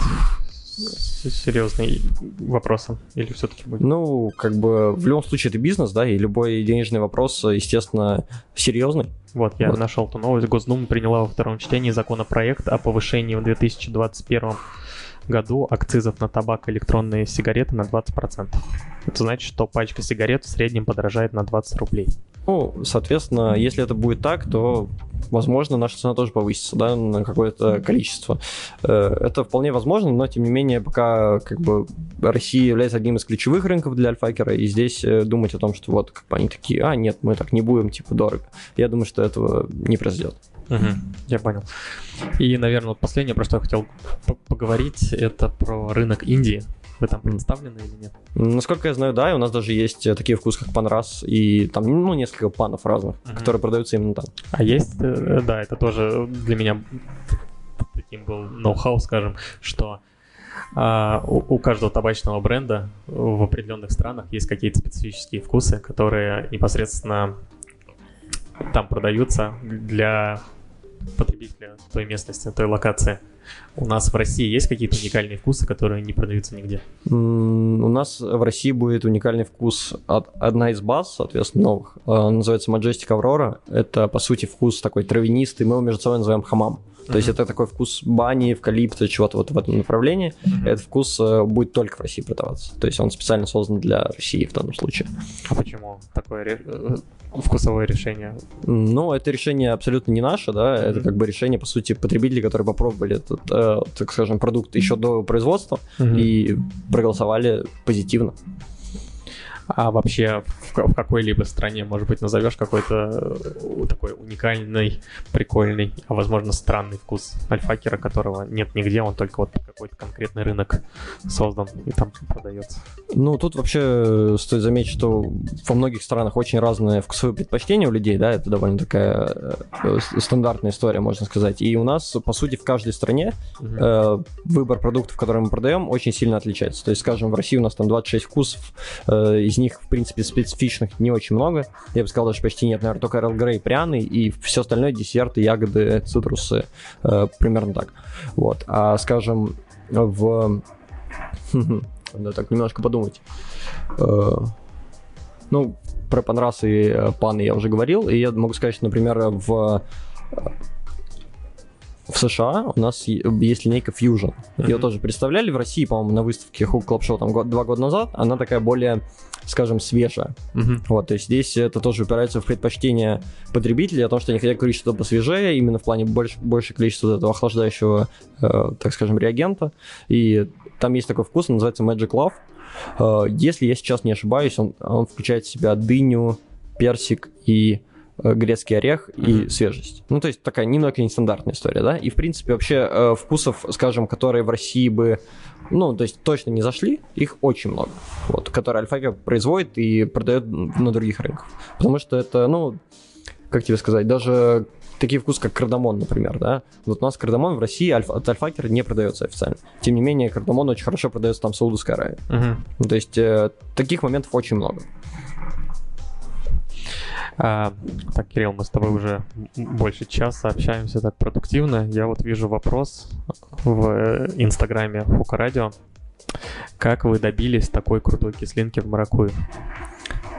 серьезный вопросом или все-таки будет? Ну, как бы в любом случае это бизнес, да, и любой денежный вопрос, естественно, серьезный. Вот, я вот. нашел ту новость. Госдума приняла во втором чтении законопроект о повышении в 2021 году акцизов на табак и электронные сигареты на 20%. Это значит, что пачка сигарет в среднем подорожает на 20 рублей. Ну, соответственно, если это будет так, то, возможно, наша цена тоже повысится, да, на какое-то количество. Э, это вполне возможно, но, тем не менее, пока, как бы, Россия является одним из ключевых рынков для Альфакера, и здесь э, думать о том, что вот, как бы они такие, а, нет, мы так не будем, типа, дорого. Я думаю, что этого не произойдет. Угу, я понял. И, наверное, вот последнее, про что я хотел поговорить, это про рынок Индии. Вы там представлены или нет? Насколько я знаю, да, и у нас даже есть э, такие вкусы, как панрас, и там, ну, несколько панов разных, uh-huh. которые продаются именно там. А есть, э, да, это тоже для меня таким был ноу-хау, скажем, что а, у, у каждого табачного бренда в определенных странах есть какие-то специфические вкусы, которые непосредственно там продаются для потребителя той местности, той локации. У нас в России есть какие-то уникальные вкусы, которые не продаются нигде? У нас в России будет уникальный вкус от одна из баз, соответственно, новых. А, называется Majestic Aurora. Это, по сути, вкус такой травянистый. Мы его между собой называем хамам. То mm-hmm. есть это такой вкус бани, эвкалипта, чего-то вот в этом направлении. Mm-hmm. Этот вкус э, будет только в России продаваться. То есть он специально создан для России в данном случае. А почему такое э, вкусовое решение? Ну, это решение абсолютно не наше, да, mm-hmm. это как бы решение, по сути, потребителей, которые попробовали этот, э, так скажем, продукт еще до производства mm-hmm. и проголосовали позитивно. А вообще в, в какой-либо стране, может быть, назовешь какой-то э, такой уникальный, прикольный, а возможно странный вкус альфакера, которого нет нигде, он только вот какой-то конкретный рынок создан и там продается. Ну, тут вообще стоит заметить, что во многих странах очень разные вкусовые предпочтения у людей, да, это довольно такая э, стандартная история, можно сказать. И у нас, по сути, в каждой стране угу. э, выбор продуктов, которые мы продаем, очень сильно отличается. То есть, скажем, в России у нас там 26 вкусов, э, из них, в принципе, специфичных не очень много. Я бы сказал, даже почти нет. Наверное, только Earl Grey пряный, и все остальное десерты, ягоды, цитрусы. Э, примерно так. Вот. А, скажем, в... Надо так немножко подумать. Э, ну, про панрасы и э, паны я уже говорил, и я могу сказать, что, например, в в США у нас есть линейка Fusion. Mm-hmm. Ее тоже представляли в России, по-моему, на выставке Hook Club Show там год, два года назад. Она такая более, скажем, свежая. Mm-hmm. Вот, то есть здесь это тоже упирается в предпочтение потребителей о том, что они хотят курить что-то посвежее, именно в плане больше, больше количества этого охлаждающего, э, так скажем, реагента. И там есть такой вкус, он называется Magic Love. Э, если я сейчас не ошибаюсь, он, он включает в себя дыню, персик и грецкий орех mm-hmm. и свежесть. Ну, то есть такая немного нестандартная история, да? И, в принципе, вообще э, вкусов, скажем, которые в России бы, ну, то есть точно не зашли, их очень много. Вот, которые Альфака производит и продает на других рынках. Потому что это, ну, как тебе сказать, даже такие вкусы, как кардамон, например, да. Вот у нас кардамон в России альфа, от альфакера не продается официально. Тем не менее, кардамон очень хорошо продается там в Саудовской Аравии. Uh-huh. Ну, то есть э, таких моментов очень много. А, так, Кирилл, мы с тобой уже больше часа общаемся так продуктивно. Я вот вижу вопрос в э, инстаграме Хука Радио. Как вы добились такой крутой кислинки в маракуйе?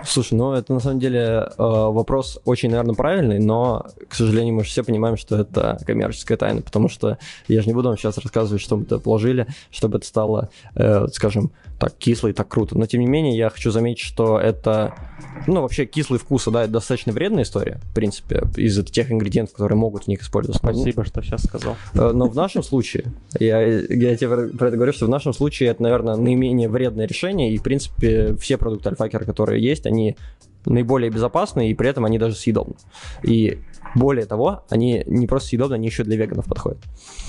Слушай, ну это на самом деле э, вопрос очень, наверное, правильный, но, к сожалению, мы же все понимаем, что это коммерческая тайна, потому что я же не буду вам сейчас рассказывать, что мы это положили, чтобы это стало, э, скажем, так кисло и так круто. Но, тем не менее, я хочу заметить, что это, ну, вообще кислый вкус, да, это достаточно вредная история, в принципе, из тех ингредиентов, которые могут в них использоваться. Спасибо, что сейчас сказал. Э, но в нашем случае, я, я тебе про это говорю, что в нашем случае это, наверное, наименее вредное решение, и, в принципе, все продукты Альфакера, которые есть, они они наиболее безопасны, и при этом они даже съедобны. И более того, они не просто съедобны, они еще для веганов подходят.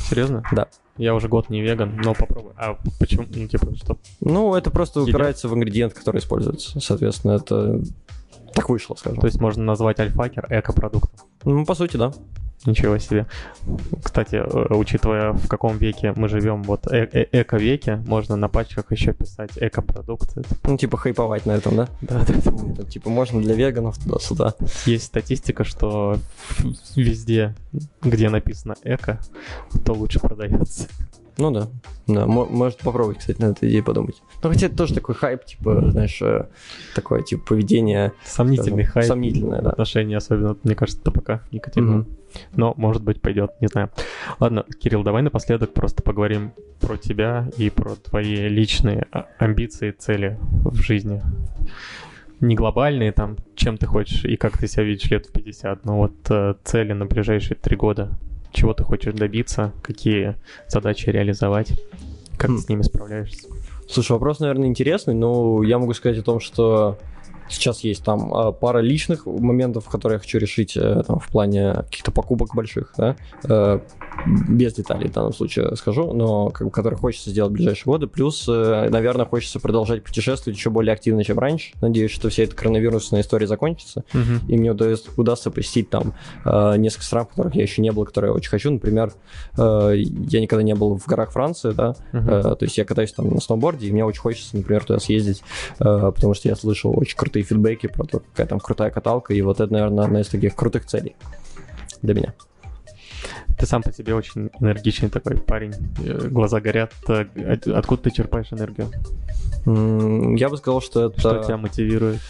Серьезно? Да. Я уже год не веган, но попробуй. А почему? Ну, типа, что? Ну, это просто Едят? упирается в ингредиент, который используется. Соответственно, это так вышло, скажем. То есть можно назвать альфакер экопродуктом? Ну, по сути, да. Ничего себе. Кстати, э, учитывая, в каком веке мы живем, вот э -э эко-веке, можно на пачках еще писать эко-продукты. Ну, типа хайповать на этом, да? Да, да. да. Это, типа можно для веганов туда-сюда. Есть статистика, что везде, где написано эко, то лучше продается. Ну да, да, может попробовать, кстати, на эту идею подумать. Ну хотя это тоже такой хайп, типа, знаешь, э, такое типа поведение... Сомнительный скажем, хайп. Сомнительное, да. Отношения, особенно, мне кажется, табака никотина. Mm-hmm. Но, может быть, пойдет, не знаю. Ладно, Кирилл, давай напоследок просто поговорим про тебя и про твои личные а, амбиции, цели в жизни. Не глобальные, там, чем ты хочешь и как ты себя видишь лет в 50, но вот э, цели на ближайшие три года чего ты хочешь добиться, какие задачи реализовать, как ты с ними справляешься. Слушай, вопрос, наверное, интересный, но я могу сказать о том, что Сейчас есть там а, пара личных моментов, которые я хочу решить э, там, в плане каких-то покупок больших, да, э, без деталей в данном случае скажу, но как бы, которые хочется сделать в ближайшие годы. Плюс, э, наверное, хочется продолжать путешествовать еще более активно, чем раньше. Надеюсь, что вся эта коронавирусная история закончится, uh-huh. и мне удастся, удастся посетить там несколько стран, в которых я еще не был, которые я очень хочу. Например, я никогда не был в горах Франции, да, uh-huh. то есть я катаюсь там на сноуборде, и мне очень хочется, например, туда съездить, потому что я слышал очень крутые крутые фидбэки про то, какая там крутая каталка, и вот это, наверное, одна из таких крутых целей для меня. Ты сам по себе очень энергичный такой парень, э, глаза горят. Э, откуда ты черпаешь энергию? Я бы сказал, что это... Что тебя мотивирует?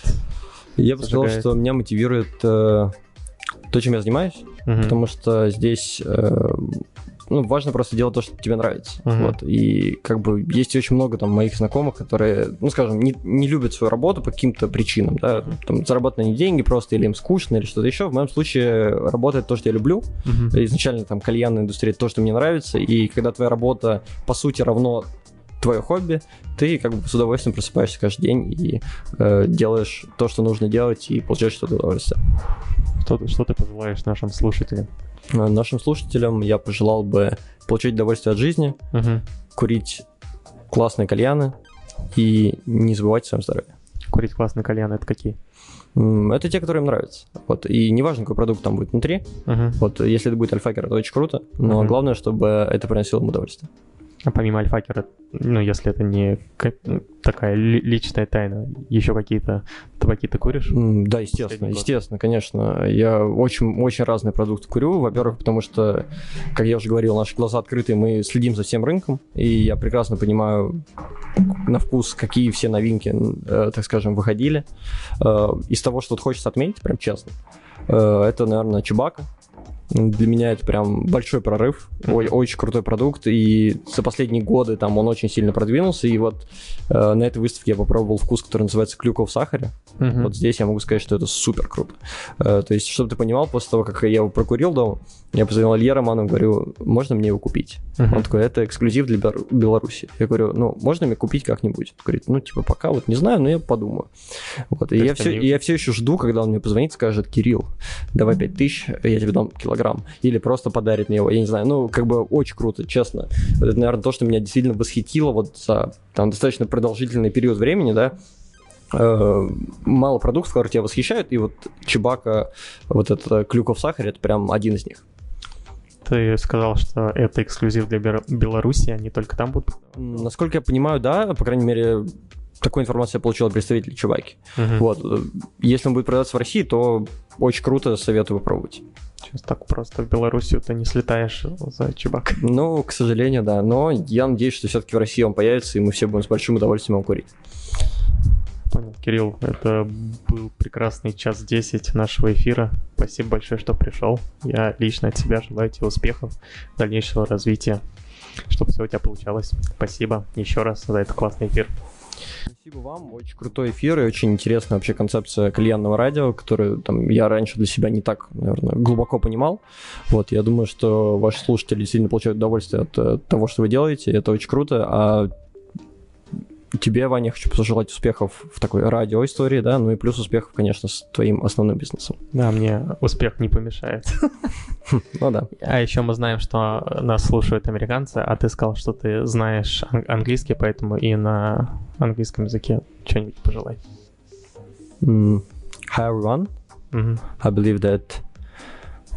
Я бы сказал, что меня мотивирует э, то, чем я занимаюсь, угу. потому что здесь ну, важно просто делать то, что тебе нравится. Uh-huh. Вот. И как бы есть очень много там моих знакомых, которые, ну, скажем, не, не любят свою работу по каким-то причинам, да, там, заработать на деньги просто, или им скучно, или что-то еще. В моем случае работает то, что я люблю. Uh-huh. Изначально там кальянная индустрия то, что мне нравится, и когда твоя работа, по сути, равно твое хобби, ты как бы с удовольствием просыпаешься каждый день и э, делаешь то, что нужно делать, и получаешь что-то удовольствие. Что, что ты пожелаешь нашим слушателям? Э, нашим слушателям я пожелал бы получать удовольствие от жизни, угу. курить классные кальяны и не забывать о своем здоровье. Курить классные кальяны это какие? Это те, которые им нравятся. Вот. И неважно, какой продукт там будет внутри. Uh-huh. Вот, если это будет альфакер, это очень круто. Но uh-huh. главное, чтобы это приносило им удовольствие. Помимо альфакера, ну, если это не такая личная тайна, еще какие-то табаки ты куришь? Да, естественно, естественно, конечно. Я очень, очень разные продукты курю. Во-первых, потому что, как я уже говорил, наши глаза открыты, мы следим за всем рынком, и я прекрасно понимаю на вкус, какие все новинки, э, так скажем, выходили. Э, из того, что вот хочется отметить, прям честно, э, это, наверное, Чубака. Для меня это прям большой прорыв, mm-hmm. очень крутой продукт, и за последние годы там он очень сильно продвинулся, и вот э, на этой выставке я попробовал вкус, который называется клюква в сахаре. Mm-hmm. Вот здесь я могу сказать, что это супер круто. Э, то есть, чтобы ты понимал, после того, как я его прокурил дома, я позвонил Илье Роману, говорю, можно мне его купить? Uh-huh. Он такой, это эксклюзив для Беларуси. Я говорю, ну, можно мне купить как-нибудь? Он говорит, ну, типа, пока вот не знаю, но я подумаю. Вот, и я все, и я все еще жду, когда он мне позвонит, скажет, Кирилл, давай 5 тысяч, я тебе дам килограмм. Или просто подарит мне его, я не знаю. Ну, как бы очень круто, честно. Это, наверное, то, что меня действительно восхитило вот за там достаточно продолжительный период времени, да, э, мало продуктов, которые тебя восхищают, и вот Чебака, вот это клюква в сахаре, это прям один из них. Ты сказал, что это эксклюзив для Беларуси, они только там будут? Насколько я понимаю, да, по крайней мере, такую информацию я получил от представителей Чебаки. Uh-huh. Вот. Если он будет продаваться в России, то очень круто, советую попробовать. Сейчас так просто в Белоруссию ты не слетаешь за Чебак. Ну, к сожалению, да. Но я надеюсь, что все-таки в России он появится, и мы все будем с большим удовольствием его курить. Понял, Кирилл, это был прекрасный час 10 нашего эфира. Спасибо большое, что пришел. Я лично от тебя желаю тебе успехов, дальнейшего развития, чтобы все у тебя получалось. Спасибо еще раз за этот классный эфир. Спасибо вам, очень крутой эфир и очень интересная вообще концепция кальянного радио, которую там я раньше для себя не так, наверное, глубоко понимал. Вот, я думаю, что ваши слушатели сильно получают удовольствие от, от того, что вы делаете, это очень круто, а тебе, Ваня, хочу пожелать успехов в такой радиоистории, да, ну и плюс успехов, конечно, с твоим основным бизнесом. Да, мне успех не помешает. Ну да. А еще мы знаем, что нас слушают американцы, а ты сказал, что ты знаешь английский, поэтому и на английском языке что-нибудь пожелай. Hi everyone. I believe that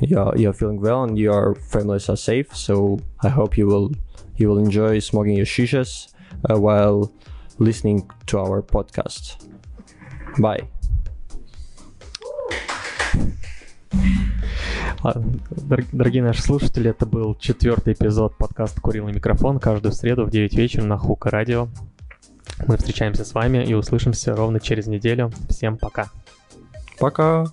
you're, you're feeling well and your families are safe. So I hope you will you will enjoy smoking your shishas uh, while listening to our podcast. Bye. Дорогие наши слушатели, это был четвертый эпизод подкаста «Курилый микрофон» каждую среду в 9 вечера на Хука Радио. Мы встречаемся с вами и услышимся ровно через неделю. Всем пока. Пока.